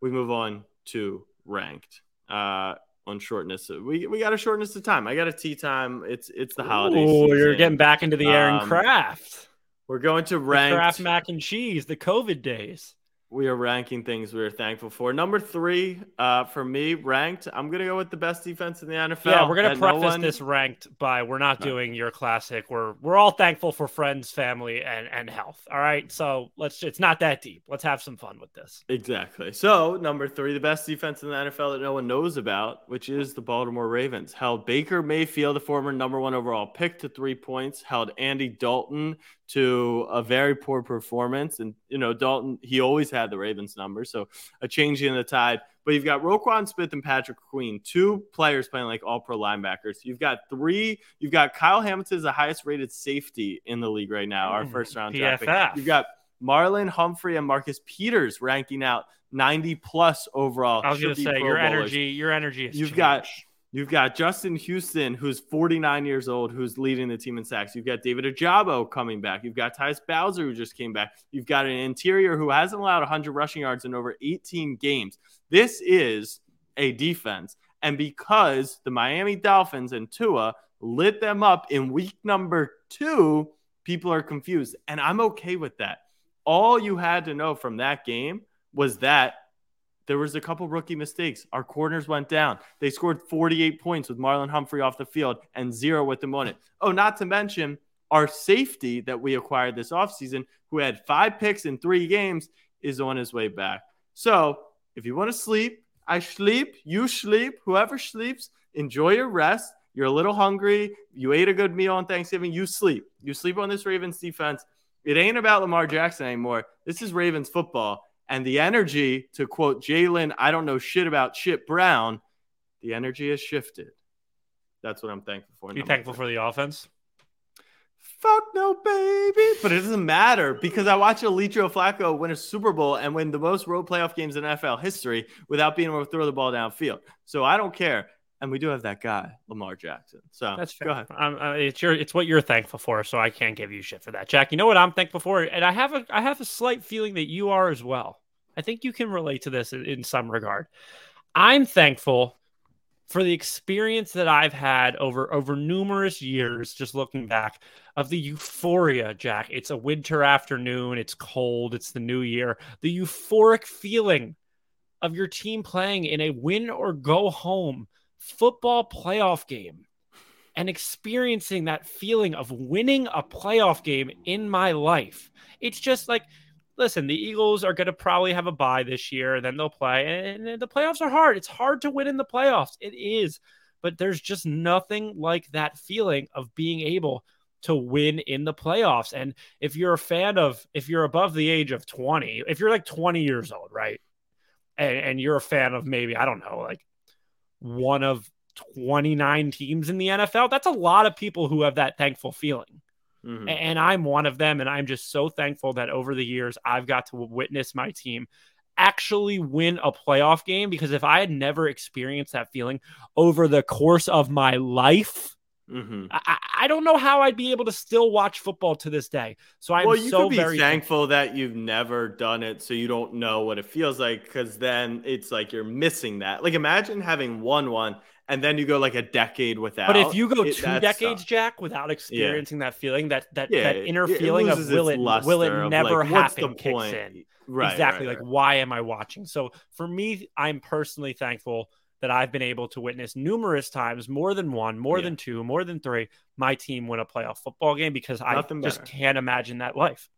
we move on to ranked. Uh, on shortness. We we got a shortness of time. I got a tea time. It's it's the holiday. Oh, you're getting back into the Aaron um, Craft. We're going to rank Kraft mac and cheese. The COVID days we are ranking things we are thankful for. Number three, uh, for me, ranked. I'm gonna go with the best defense in the NFL. Yeah, we're gonna preface no one... this ranked by we're not doing your classic. We're we're all thankful for friends, family, and and health. All right, so let's. It's not that deep. Let's have some fun with this. Exactly. So number three, the best defense in the NFL that no one knows about, which is the Baltimore Ravens, held Baker Mayfield, the former number one overall pick, to three points. Held Andy Dalton to a very poor performance. And, you know, Dalton, he always had the Ravens number. So a change in the tide. But you've got Roquan Smith and Patrick Queen, two players playing like all pro linebackers. You've got three. You've got Kyle Hamilton is the highest rated safety in the league right now, our mm, first round draft pick. You've got Marlon Humphrey and Marcus Peters ranking out 90 plus overall. I was going to say your energy, your energy. You've changed. got You've got Justin Houston, who's 49 years old, who's leading the team in sacks. You've got David Ojabo coming back. You've got Tyus Bowser, who just came back. You've got an interior who hasn't allowed 100 rushing yards in over 18 games. This is a defense. And because the Miami Dolphins and Tua lit them up in week number two, people are confused. And I'm okay with that. All you had to know from that game was that there was a couple rookie mistakes. Our corners went down. They scored 48 points with Marlon Humphrey off the field and zero with them on it. Oh, not to mention our safety that we acquired this offseason, who had five picks in three games, is on his way back. So if you want to sleep, I sleep, you sleep, whoever sleeps, enjoy your rest. You're a little hungry. You ate a good meal on Thanksgiving. You sleep. You sleep on this Ravens defense. It ain't about Lamar Jackson anymore. This is Ravens football. And the energy, to quote Jalen, I don't know shit about shit Brown, the energy has shifted. That's what I'm thankful for. You thankful for the offense? Fuck no, baby. But it doesn't matter because I watched Elite Joe Flacco win a Super Bowl and win the most road playoff games in NFL history without being able to throw the ball downfield. So I don't care. And we do have that guy, Lamar Jackson. So That's fair. go ahead. Um, uh, it's your, it's what you're thankful for, so I can't give you shit for that, Jack. You know what I'm thankful for, and I have a, I have a slight feeling that you are as well. I think you can relate to this in, in some regard. I'm thankful for the experience that I've had over over numerous years, just looking back, of the euphoria, Jack. It's a winter afternoon, it's cold, it's the new year. The euphoric feeling of your team playing in a win or go home football playoff game and experiencing that feeling of winning a playoff game in my life. It's just like listen, the Eagles are going to probably have a bye this year, and then they'll play. And the playoffs are hard. It's hard to win in the playoffs. It is. But there's just nothing like that feeling of being able to win in the playoffs. And if you're a fan of, if you're above the age of 20, if you're like 20 years old, right? And, and you're a fan of maybe, I don't know, like one of 29 teams in the NFL, that's a lot of people who have that thankful feeling. Mm-hmm. And I'm one of them. And I'm just so thankful that over the years, I've got to witness my team actually win a playoff game because if I had never experienced that feeling over the course of my life, mm-hmm. I, I, don't know how I'd be able to still watch football to this day. So I'm well, you so could be very thankful that you've never done it, so you don't know what it feels like. Because then it's like you're missing that. Like imagine having won one and then you go like a decade without. But if you go it, two decades, Jack, without experiencing yeah. that feeling, that that yeah, that inner feeling of will it will it never like, happen kicks in. Right. Exactly. Right, like why am I watching? So for me, I'm personally thankful that I've been able to witness numerous times, more than one, more yeah. than two, more than three, my team win a playoff football game because Nothing I just better. can't imagine that life.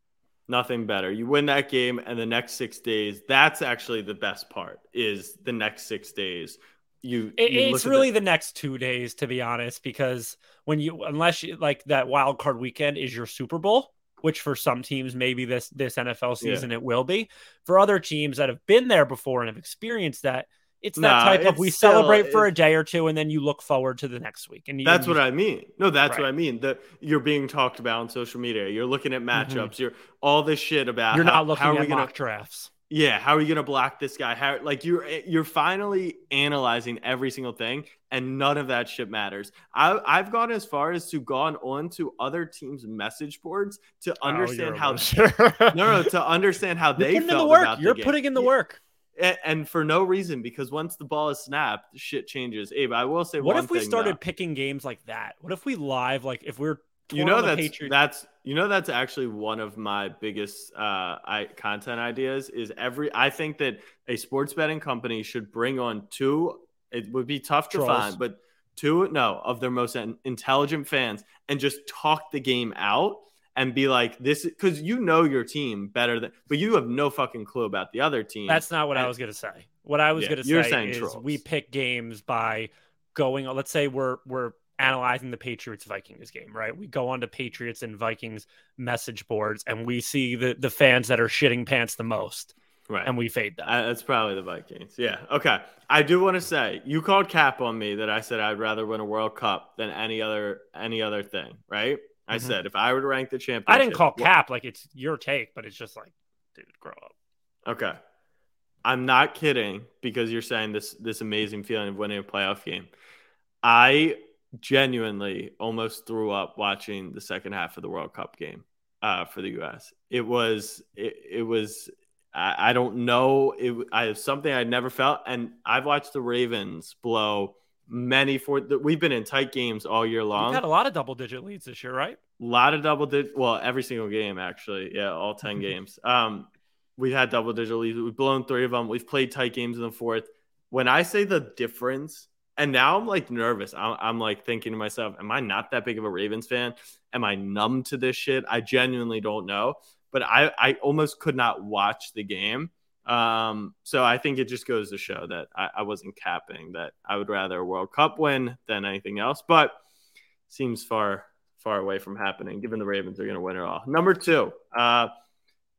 Nothing better. You win that game and the next six days, that's actually the best part is the next six days you, it, you it's really the... the next two days to be honest because when you unless you like that wild card weekend is your super bowl which for some teams maybe this this nfl season yeah. it will be for other teams that have been there before and have experienced that it's that nah, type of we still, celebrate for a day or two and then you look forward to the next week. And you, that's what I mean. No, that's right. what I mean. That you're being talked about on social media. You're looking at mm-hmm. matchups. Mm-hmm. You're all this shit about. You're how, not looking how at mock gonna, drafts yeah how are you going to block this guy how like you're you're finally analyzing every single thing and none of that shit matters I, i've gone as far as to gone on to other teams message boards to oh, understand oh, how [laughs] no no to understand how they felt the work. you're the putting in the work and, for no reason because once the ball is snapped shit changes. Abe i will say what if we started picking games like that? What if we live like if we're you know that's Patriots. that's you know that's actually one of my biggest uh I, content ideas is every I think that a sports betting company should bring on two it would be tough to find but two no of their most intelligent fans and just talk the game out and be like this because you know your team better than but you have no fucking clue about the other team that's not what and, i was gonna say what i was yeah, gonna say is trolls. we pick games by going let's say we're we're analyzing the Patriots Vikings game, right? We go onto Patriots and Vikings message boards and we see the the fans that are shitting pants the most. Right. And we fade them. Uh, that's probably the Vikings. Yeah. Okay. I do want to say you called cap on me that I said I'd rather win a World Cup than any other any other thing, right? I mm-hmm. said if I were to rank the championship, I didn't call cap like it's your take, but it's just like, dude, grow up. Okay. I'm not kidding because you're saying this this amazing feeling of winning a playoff game. I genuinely almost threw up watching the second half of the World Cup game uh, for the U.S. It was it, it was I, I, don't know it I have something I'd never felt, and I've watched the Ravens blow many for we've been in tight games all year long. We've had a lot of double digit leads this year, right? A lot of double digit. Well, every single game actually. Yeah, all 10 [laughs] games. Um, we've had double digit leads. We've blown three of them. We've played tight games in the fourth. When I say the difference and now I'm like nervous. I'm, I'm, like thinking to myself, am I not that big of a Ravens fan? Am I numb to this shit? I genuinely don't know. But I, I almost could not watch the game. Um, so I think it just goes to show that I, I wasn't capping that I would rather a World Cup win than anything else. But seems far, far away from happening given the Ravens are going to win it all. Number two, uh,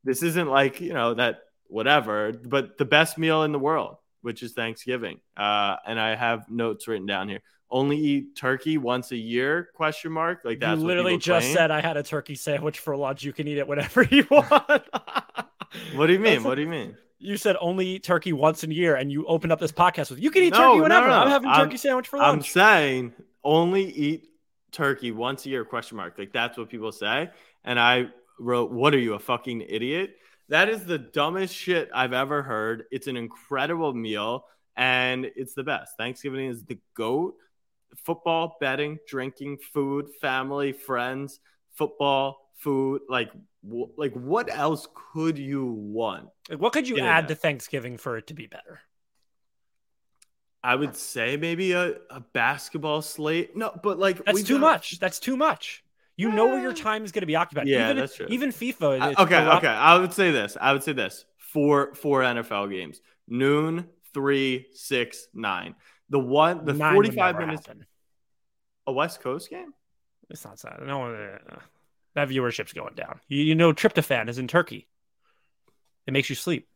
this isn't like, you know, that whatever, but the best meal in the world which is Thanksgiving. Uh, and I have notes written down here. Only eat turkey once a year? Question mark. Like that's you literally just claim. said I had a turkey sandwich for lunch. You can eat it whenever [laughs] you want. what do you mean? [laughs] What do you mean? You said only eat turkey once a year, and you opened up this podcast with you can eat No, turkey whenever. no. I'm having I'm- turkey sandwich for lunch. I'm saying only eat turkey once a year question mark. Like that's what people say. And I wrote, What are you, a fucking idiot? That is the dumbest shit I've ever heard. It's an incredible meal and it's the best. Thanksgiving is the goat. Football, betting, drinking, food, family, friends, football, food. Like, wh- like what else could you want? Like, what could you Yeah. add to Thanksgiving for it to be better? I would say maybe a, a basketball slate. No, but like That's too got- much. That's too much. You know where your time is going to be occupied. Yeah, even, that's true. Even FIFA. I- okay, a lot- okay. I would say this. I would say this. Four four NFL games. Noon, three, six, nine. The one the Nine 45 never minutes happen. a West Coast game? It's not sad. No, uh, that viewership's going down. You, you know, tryptophan is in Turkey. It makes you sleep.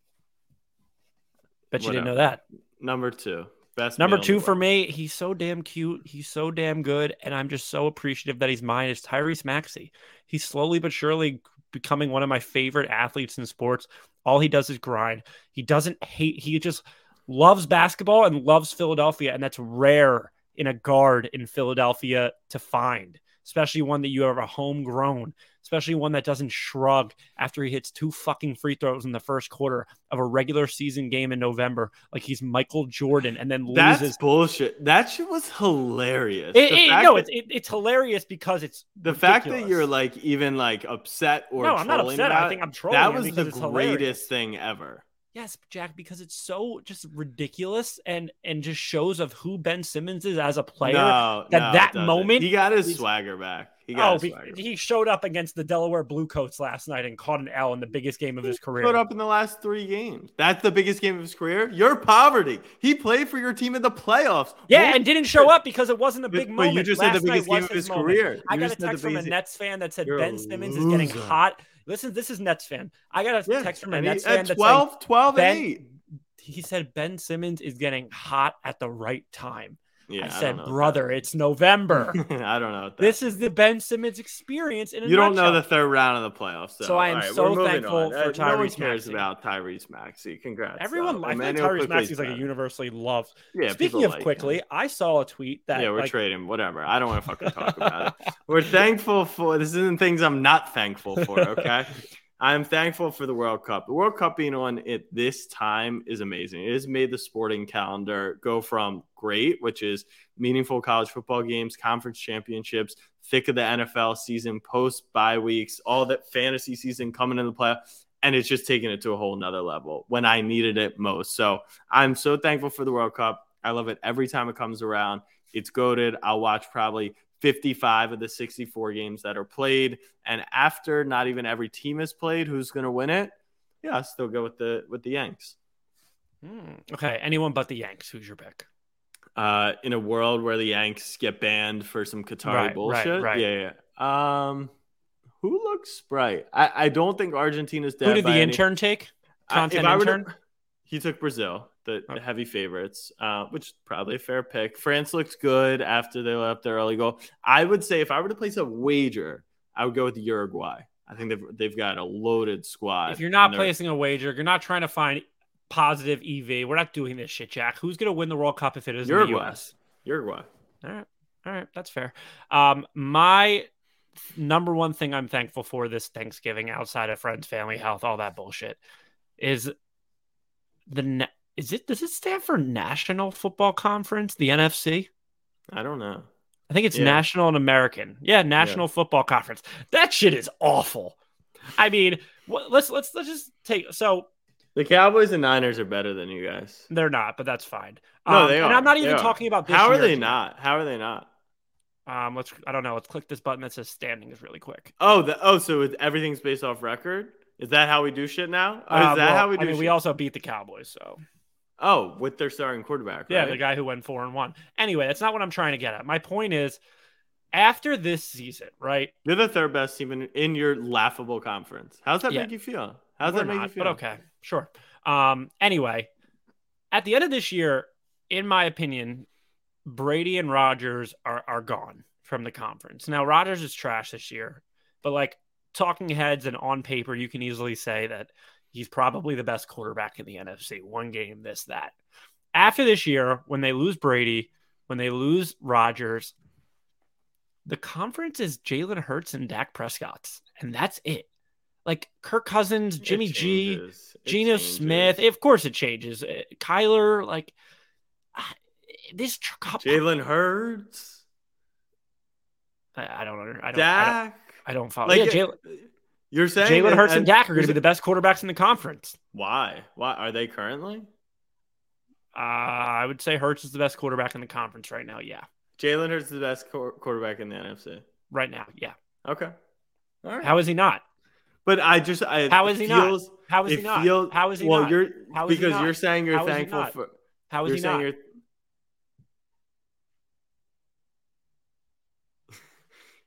Bet you didn't know that. Number two. Best Number two for me, he's so damn cute. He's so damn good. And I'm just so appreciative that he's mine. Is Tyrese Maxey. He's slowly but surely becoming one of my favorite athletes in sports. All he does is grind. He doesn't hate, he just loves basketball and loves Philadelphia. And that's rare in a guard in Philadelphia to find, especially one that you have a homegrown, especially one that doesn't shrug after he hits two fucking free throws in the first quarter of a regular season game in November, like he's Michael Jordan, and then That's loses. bullshit. That shit was hilarious. It, it- no, that- it's it, it's hilarious because it's the fact that you're like even like upset or no, I'm not upset. about I think I'm trolling. that was the it's hilarious. greatest thing ever. Yes, Jack, because it's so just ridiculous and and just shows of who Ben Simmons is as a player. no, that no, that moment he got his is- swagger back. He Oh, his swagger. he showed up against the Delaware Bluecoats last night and caught an L in the biggest game of his career. Showed up in the last three games. That's the biggest game of his career. Your poverty. He played for your team in the playoffs. Yeah, Bull- and didn't show up because it wasn't a big but moment. you just said the biggest game of his moment. career. I got a text from a Nets fan that said You're Ben Simmons is getting hot. Listen, this is Nets fan. I got a Yeah, text from a he- Nets fan at that 12, 12 Ben- and 8. he said Ben Simmons is getting hot at the right time. Yeah, I said, what brother, it's November. [laughs] I don't know. This is the Ben Simmons experience in a you don't know the third round of the playoffs. So, So I am right, so thankful on. for Uh, No one Tyrese cares Maxey. about Tyrese Maxey. Congrats. Everyone. I think Tyrese Quickly's Maxey's like a universally loved. Yeah, Speaking of like him. quickly, I saw a tweet that yeah, we're like, trading. Whatever. I don't want to fucking talk about it. [laughs] We're thankful for this. Isn't things I'm not thankful for. Okay. [laughs] I'm thankful for the World Cup. The World Cup being on at this time is amazing. It has made the sporting calendar go from great, which is meaningful college football games, conference championships, thick of the NFL season, post bye weeks, all that fantasy season coming in the playoff. And it's just taking it to a whole nother level when I needed it most. So I'm so thankful for the World Cup. I love it every time it comes around. It's goaded. I'll watch probably 55 of the 64 games that are played. And after not even every team has played, who's going to win it? Yeah, I'll still go with the with the Yanks. hmm, okay, anyone but the Yanks. Who's your pick? Uh, in a world where the Yanks get banned for some Qatari Right, right, bullshit, right. yeah, yeah. Um, who looks bright? I, I don't think Argentina's dead. Who did the any- intern take? I- Content I intern? he took Brazil, the, the heavy favorites, uh, which is probably a fair pick. France looks good after they let up their early goal. I would say if I were to place a wager, I would go with Uruguay. I think they've they've got a loaded squad. If you're not placing a wager, you're not trying to find positive EV. We're not doing this shit, Jack. Who's going to win the World Cup if it isn't the Uruguay. US? Uruguay, All right. All right. That's fair. Um, my number one thing I'm thankful for this Thanksgiving, outside of friends, family, health, all that bullshit, is the is it does it stand for National Football Conference, the NFC? I don't know. I think it's Yeah. National and American. Yeah, National Football Conference. That shit is awful. I mean, let's let's let's just take so The Cowboys and Niners are better than you guys. they're not, but that's fine. No, Um, they are. And I'm not even talking about this How are they not? How are they not? Um, let's I don't know. Let's click this button that says standings really quick. Oh, the, oh, so everything's based off record. Is that how we do shit now? Or Uh, is that well, how we do? I mean, we also beat the Cowboys, so Oh, with their starting quarterback. yeah, right? the guy who went four and one. Anyway, that's not what I'm trying to get at. My point is, after this season, right? You're the third best team in, in your laughable conference. How's that Yeah. make you feel? How's We're that make not, you feel? But okay, sure. Um, anyway, at the end of this year, in my opinion, Brady and Rodgers are are gone from the conference. Now Rodgers is trash this year, but like talking heads and on paper, you can easily say that he's probably the best quarterback in the NFC. One game, this, that. After this year, when they lose Brady, when they lose Rodgers, the conference is Jalen Hurts and Dak Prescott's, and that's it. Like Kirk Cousins, Jimmy G, Geno Smith. Of course, it changes. Uh, Kyler, like this. Jalen Hurts. I, I, don't. I don't. Dak. I don't, I don't follow. Like, yeah, Jalen. You're saying Jalen Hurts and, and Dak are going to be the best quarterbacks in the conference. Why? Why are they currently? Uh, I would say Hurts is the best quarterback in the conference right now. Yeah. Jalen Hurts is the best quarterback in the NFC right now. Yeah. Okay. All right. How is he not? But I just I how is he feels, not? How is he not? Feels, how is he not? well, not? You're how because you're saying you're how thankful for. How is he saying not?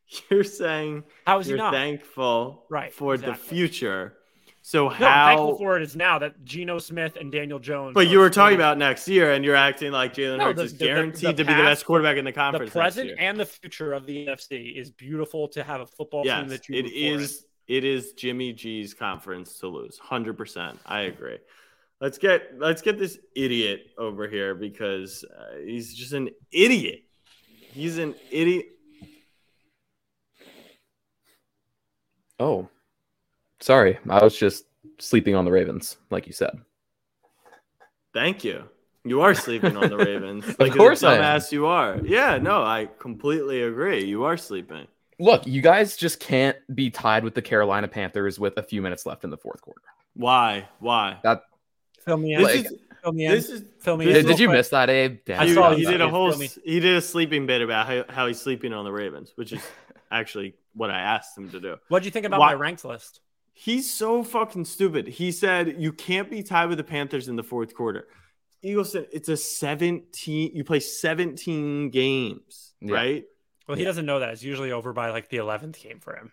[laughs] You're, saying how is you're he not? thankful right, for exactly. the future. So no, how thankful for it is now that Geno Smith and Daniel Jones. But you were talking about next year, and you're acting like Jalen no, Hurts the, is guaranteed the, the, to be the best quarterback in the conference. The present and the future of the NFC is beautiful to have a football yes, team that you. It is it is Jimmy G's conference to lose. Hundred percent, I agree. Let's get let's get this idiot over here because uh, he's just an idiot. He's an idiot. Oh, sorry, I was just sleeping on the Ravens, like you said. Thank you. You are sleeping on the [laughs] Ravens. Like of course, I asked you are. Yeah, no, I completely agree. You are sleeping look, you guys just can't be tied with the Carolina Panthers with a few minutes left in the fourth quarter. Why? Why? That fill me in. Like, fill me in. This is fill me did, did you miss that, Abe? Damn. I saw he did a whole he did a sleeping bit about how, how he's sleeping on the Ravens, which is [laughs] actually what I asked him to do. What do you think about Why? my ranked list? He's so fucking stupid. He said you can't be tied with the Panthers in the fourth quarter. Eagles said it's a 17 you play 17 games, yeah. right? Well, he doesn't know that. It's usually over by like the 11th game for him.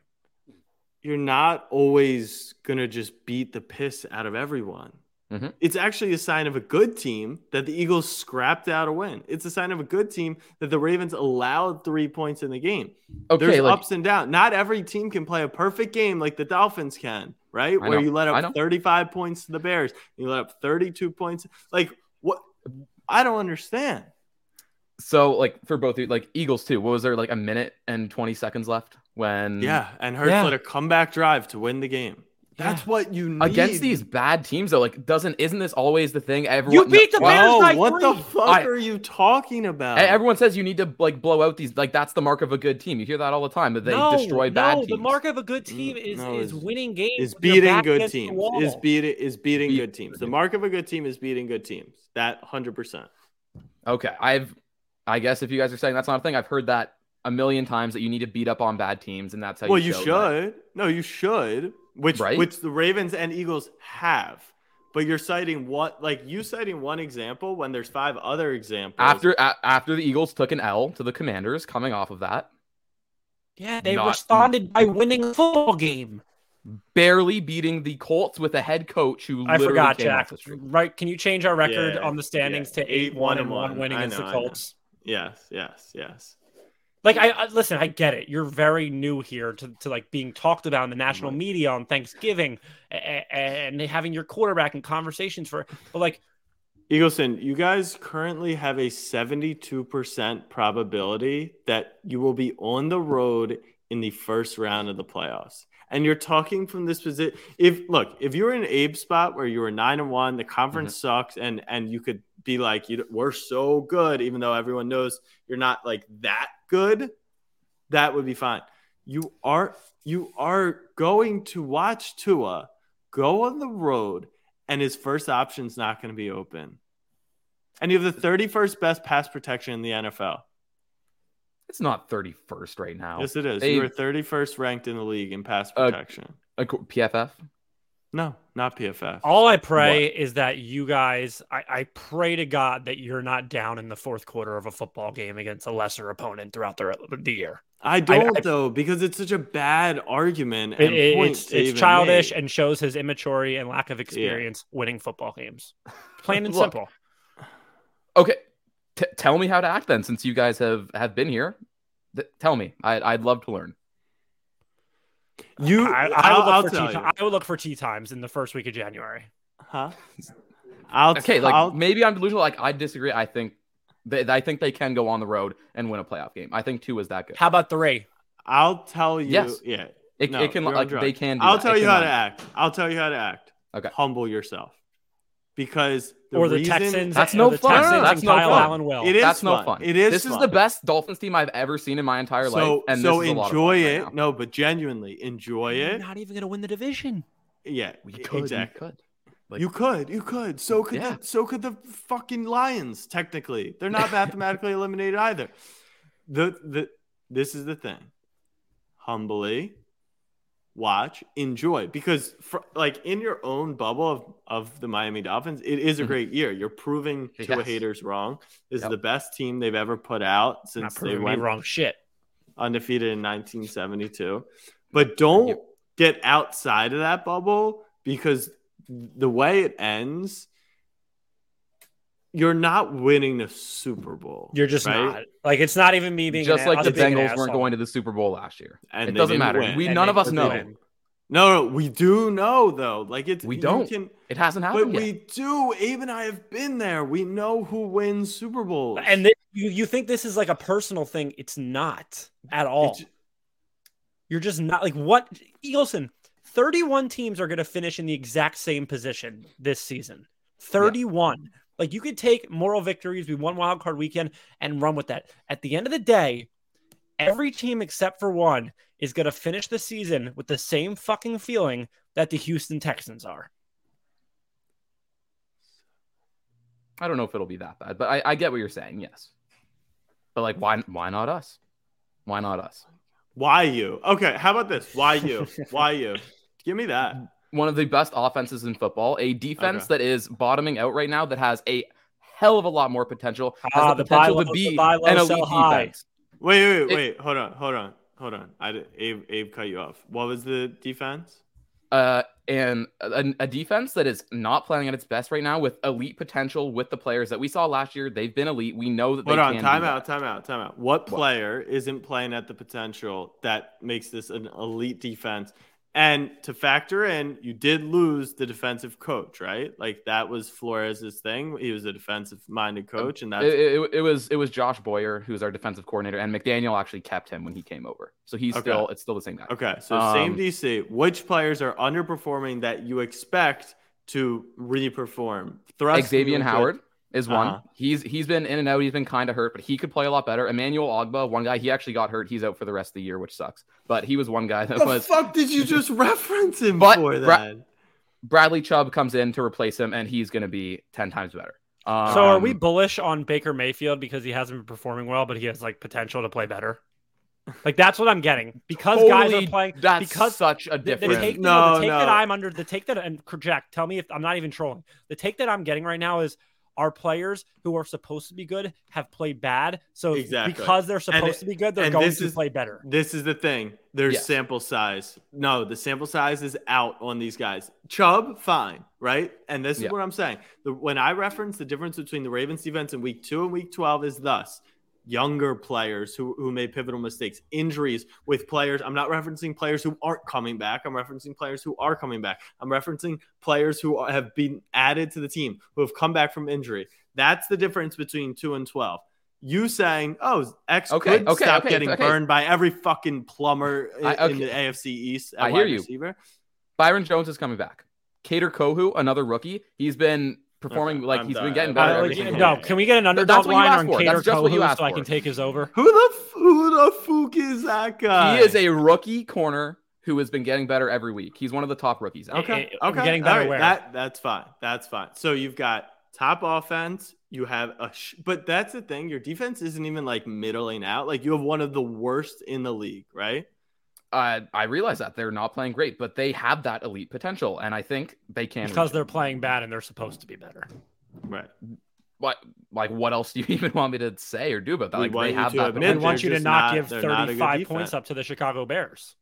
You're not always going to just beat the piss out of everyone. Mm-hmm. It's actually a sign of a good team that the Eagles scrapped out a win. It's a sign of a good team that the Ravens allowed three points in the game. Okay, There's like, ups and downs. Not every team can play a perfect game like the Dolphins can, right? Where you let up 35 points to the Bears, you let up 32 points. Like what? I don't understand. So like for both like Eagles too, what was there like a minute and 20 seconds left when Yeah, and Hurts yeah. let a comeback drive to win the game. That's yeah. what you need. Against these bad teams though, like doesn't isn't this always the thing? Everyone You beat the Bears by what three. the fuck I, are you talking about? Everyone says you need to like blow out these like that's the mark of a good team. You hear that all the time that they no, destroy bad no, teams. The mark of a good mm, team is no, is winning games. Is beating good teams. Is beating is beating Beat, good teams. The mark of a good team is beating good teams. That 100%. Okay, I've I guess if you guys are saying that's not a thing, I've heard that a million times that you need to beat up on bad teams, and that's how. Well, you, you should. That. No, you should. Which right? which the Ravens and Eagles have. But you're citing what, like you citing one example when there's five other examples. After a, after the Eagles took an L to the Commanders, coming off of that. Yeah, they not, responded by winning a football game. Barely beating the Colts with a head coach who I forgot, Jack. Right? Can you change our record yeah, on the standings yeah. to eight, eight one, and one, one win against know, the Colts? Yes, yes, yes. Like I, I, listen, I get it. You're very new here to, to like being talked about in the national right. media on Thanksgiving and, and having your quarterback in conversations for. But like, Eagleson, you guys currently have a 72% probability that you will be on the road in the first round of the playoffs. And you're talking from this position. If look, if you're in Abe's spot where you were nine and one, the conference mm-hmm. sucks, and and you could be like, you we're so good, even though everyone knows you're not like that good, that would be fine. You are you are going to watch Tua go on the road, and his first option is not going to be open. And you have the 31st best pass protection in the NFL. It's not 31st right now. Yes, it is. They, you are 31st ranked in the league in pass protection. Uh, PFF? No, not PFF. All I pray what? is that you guys, I, I, pray to God that you're not down in the fourth quarter of a football game against a lesser opponent throughout the, the year. I don't I, though, because it's such a bad argument. And it, it's, it's childish and shows his immaturity and lack of experience yeah. winning football games. [laughs] Plain and Look, simple. Okay, T- tell me how to act then, since you guys have have been here. Th- tell me. I, I'd love to learn. You, I, I I'll, would I'll look for tell tea. you. I would look for tea times in the first week of January. Huh? I'll Okay, like I'll, maybe I'm delusional. Like I disagree. I think they, I think they can go on the road and win a playoff game. I think two is that good. How about three? I'll tell you. Yes. Yeah. It, No, it can you're like drugs. they can. Do I'll that. tell It you how run. to act. I'll tell you how to act. Okay. Humble yourself. Because the or the reason, Texans? That's no the fun. Texans That's and no Kyle fun. Allen will. It is That's no fun. fun. It is This is the best Dolphins team I've ever seen in my entire So, life, and so this is a lot of enjoy fun it. right now. no, but genuinely enjoy You're it. not even going to win the division. Yeah, We could, exactly. We could. Like- you could, you could. So could Yeah. the, so could the fucking Lions. Technically, they're not [laughs] mathematically eliminated either. The the this is the thing. Humbly watch, enjoy, because for, like in your own bubble of of the Miami Dolphins, it is a Mhm. great year. You're proving to Yes. haters wrong. This Yep. is the best team they've ever put out since they went wrong. Shit. undefeated in 1972. But don't Yep. get outside of that bubble because the way it ends, you're not winning the Super Bowl. You're just right? not. Like it's not even me being Just an, like the Bengals weren't going to the Super Bowl last year. And it doesn't matter. win. We And none of us know. didn't. No, no, we do know though. Like it's We don't. can- It hasn't but happened yet. we do. Abe and I have been there. We know who wins Super Bowls. And this, you you think this is like a personal thing? It's not at all. It's- You're just not like what Eagleson. 31 teams are going to finish in the exact same position this season. 31. Like you could take moral victories, we won wild card weekend, and run with that. At the end of the day, every team except for one is going to finish the season with the same fucking feeling that the Houston Texans are. I don't know if it'll be that bad, but I, I get what you're saying. Yes, but like, why why not us? Why not us? why you? Okay, how about this? Why you? [laughs] Why you? Give me that. One of the best offenses in football, a defense Okay. that is bottoming out right now, that has a hell of a lot more potential. Has Ah, the potential to be low, an elite high. defense. Wait, wait, wait, It- wait. Hold on, hold on, hold on. I Abe, Abe cut you off. What was the defense? uh, and a, a defense that is not playing at its best right now with elite potential with the players that we saw last year. They've been elite. We know that Hold they on, can time out, time out, time out. What player isn't playing at the potential that makes this an elite defense? And to factor in, you did lose the defensive coach, right? Like that was Flores' thing. He was a defensive-minded coach, and that It, it, it was it was Josh Boyer who's our defensive coordinator, and McDaniel actually kept him when he came over. So he's Okay. still it's still the same guy. okay. So same Um, DC. Which players are underperforming that you expect to reperform? Thrust Xavier Howard is one. Uh-huh. He's he's been in and out. He's been kind of hurt, but he could play a lot better. Emmanuel Ogbah, one guy, he actually got hurt. He's out for the rest of the year, which sucks. But he was one guy that The was. fuck did you just [laughs] reference him But for Bra- that? Bradley Chubb comes in to replace him, and he's going to be ten times better. Um, So are we bullish on Baker Mayfield because he hasn't been performing well, but he has like potential to play better? Like that's what I'm getting because guys are playing That's because such a the, the take, No, no, the take that. I'm under the take that and Jack, tell me if I'm not even trolling. The take that I'm getting right now is our players who are supposed to be good have played bad. So Exactly. because they're supposed it- to be good, they're going to is- play better. This is the thing. There's sample size. No, the sample size is out on these guys. Chubb, fine, right? And this is Yeah. what I'm saying. The, when I reference the difference between the Ravens defense in week two and week 12 is thus younger players who, who made pivotal mistakes, injuries with players. I'm not referencing players who aren't coming back. I'm referencing players who are coming back. I'm referencing players who are- have been added to the team, who have come back from injury. That's the difference between two and 12. You saying, oh, X Okay, could okay, stop okay, getting burned by every fucking plumber in, I- in the AFC East. at I hear wide you. Receiver. Byron Jones is coming back. Kader Kohou, another rookie, he's been performing Okay, like I'm he's done. been getting better. Every like, no, can we get an underdog That's what you line asked on for. Cater That's just what you Kohu so I can take his over? Who the f- who the fuck is that guy? He is a rookie corner who has been getting better every week. He's one of the top rookies. out. okay. Okay, getting better right, where? That that's fine. That's fine. So you've got top offense. You have a, sh- but that's the thing. Your defense isn't even like middling out. Like you have one of the worst in the league, right? Uh, I realize that they're not playing great, but they have that elite potential, and I think they can. because they're it. playing bad and they're supposed to be better. Right. What, like, what else do you [laughs] even want me to say or do about that? We Like, want they you have to that. admit I potential. they're want you to not not- give they're not 35 points up to the Chicago Bears.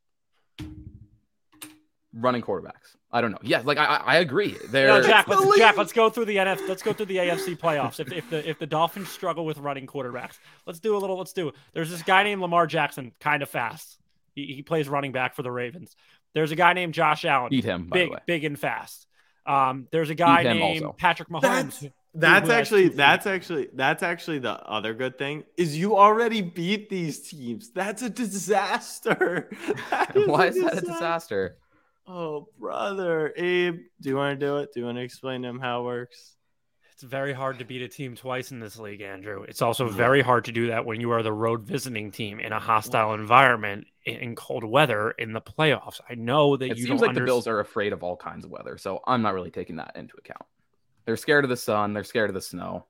running quarterbacks. I don't know. Yeah, like I, I I agree. They're No, Jack, let's, league. Jack, let's go through the NF. Let's go through the AFC playoffs. If, if the if the Dolphins struggle with running quarterbacks, let's do a little. Let's do. There's this guy named Lamar Jackson, kind of fast. He, he plays running back for the Ravens. There's a guy named Josh Allen. Beat him, by big, the way. big and fast. Um, there's a guy named also. Patrick Mahomes. That's that's actually that's actually that's actually the other good thing is you already beat these teams. That's a disaster. [laughs] That is Why a is that a disaster? Oh, brother, Abe, do you want to do it? Do you want to explain to him how it works? It's very hard to beat a team twice in this league, Andrew. It's also very hard to do that when you are the road visiting team in a hostile environment in- in cold weather in the playoffs. I know that It you seems don't like the Bills are afraid of all kinds of weather, so I'm not really taking that into account. They're scared of the sun. They're scared of the snow.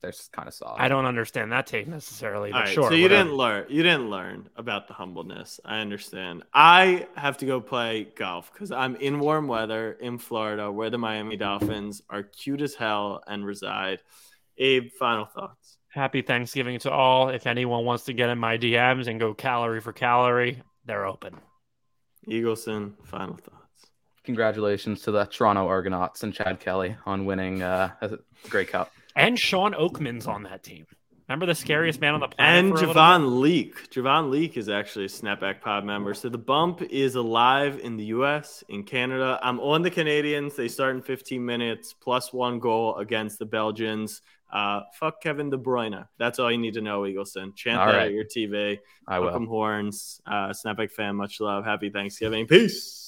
They're just kind of soft. I don't understand that take necessarily, but All right, sure. so you whatever. didn't learn. You didn't learn about the humbleness. I understand. I have to go play golf because I'm in warm weather in Florida, where the Miami Dolphins are cute as hell and reside. Abe, final thoughts. Happy Thanksgiving to all. If anyone wants to get in my DMs and go calorie for calorie, they're open. Eagleson, final thoughts. Congratulations to the Toronto Argonauts and Chad Kelly on winning uh, a Grey Cup. And Shawn Oakman's on that team. Remember the scariest man on the planet? And for a little Javon Leake. Javon Leake is actually a Snapback Pod member. So the bump is alive in the US, in Canada. I'm on the Canadians. They start in 15 minutes, plus one goal against the Belgians. Uh, fuck Kevin De Bruyne. That's all you need to know, Eagleson. Chant All that right. at your TV. I will. Welcome horns. Uh, Snapback fan, much love. Happy Thanksgiving. Peace.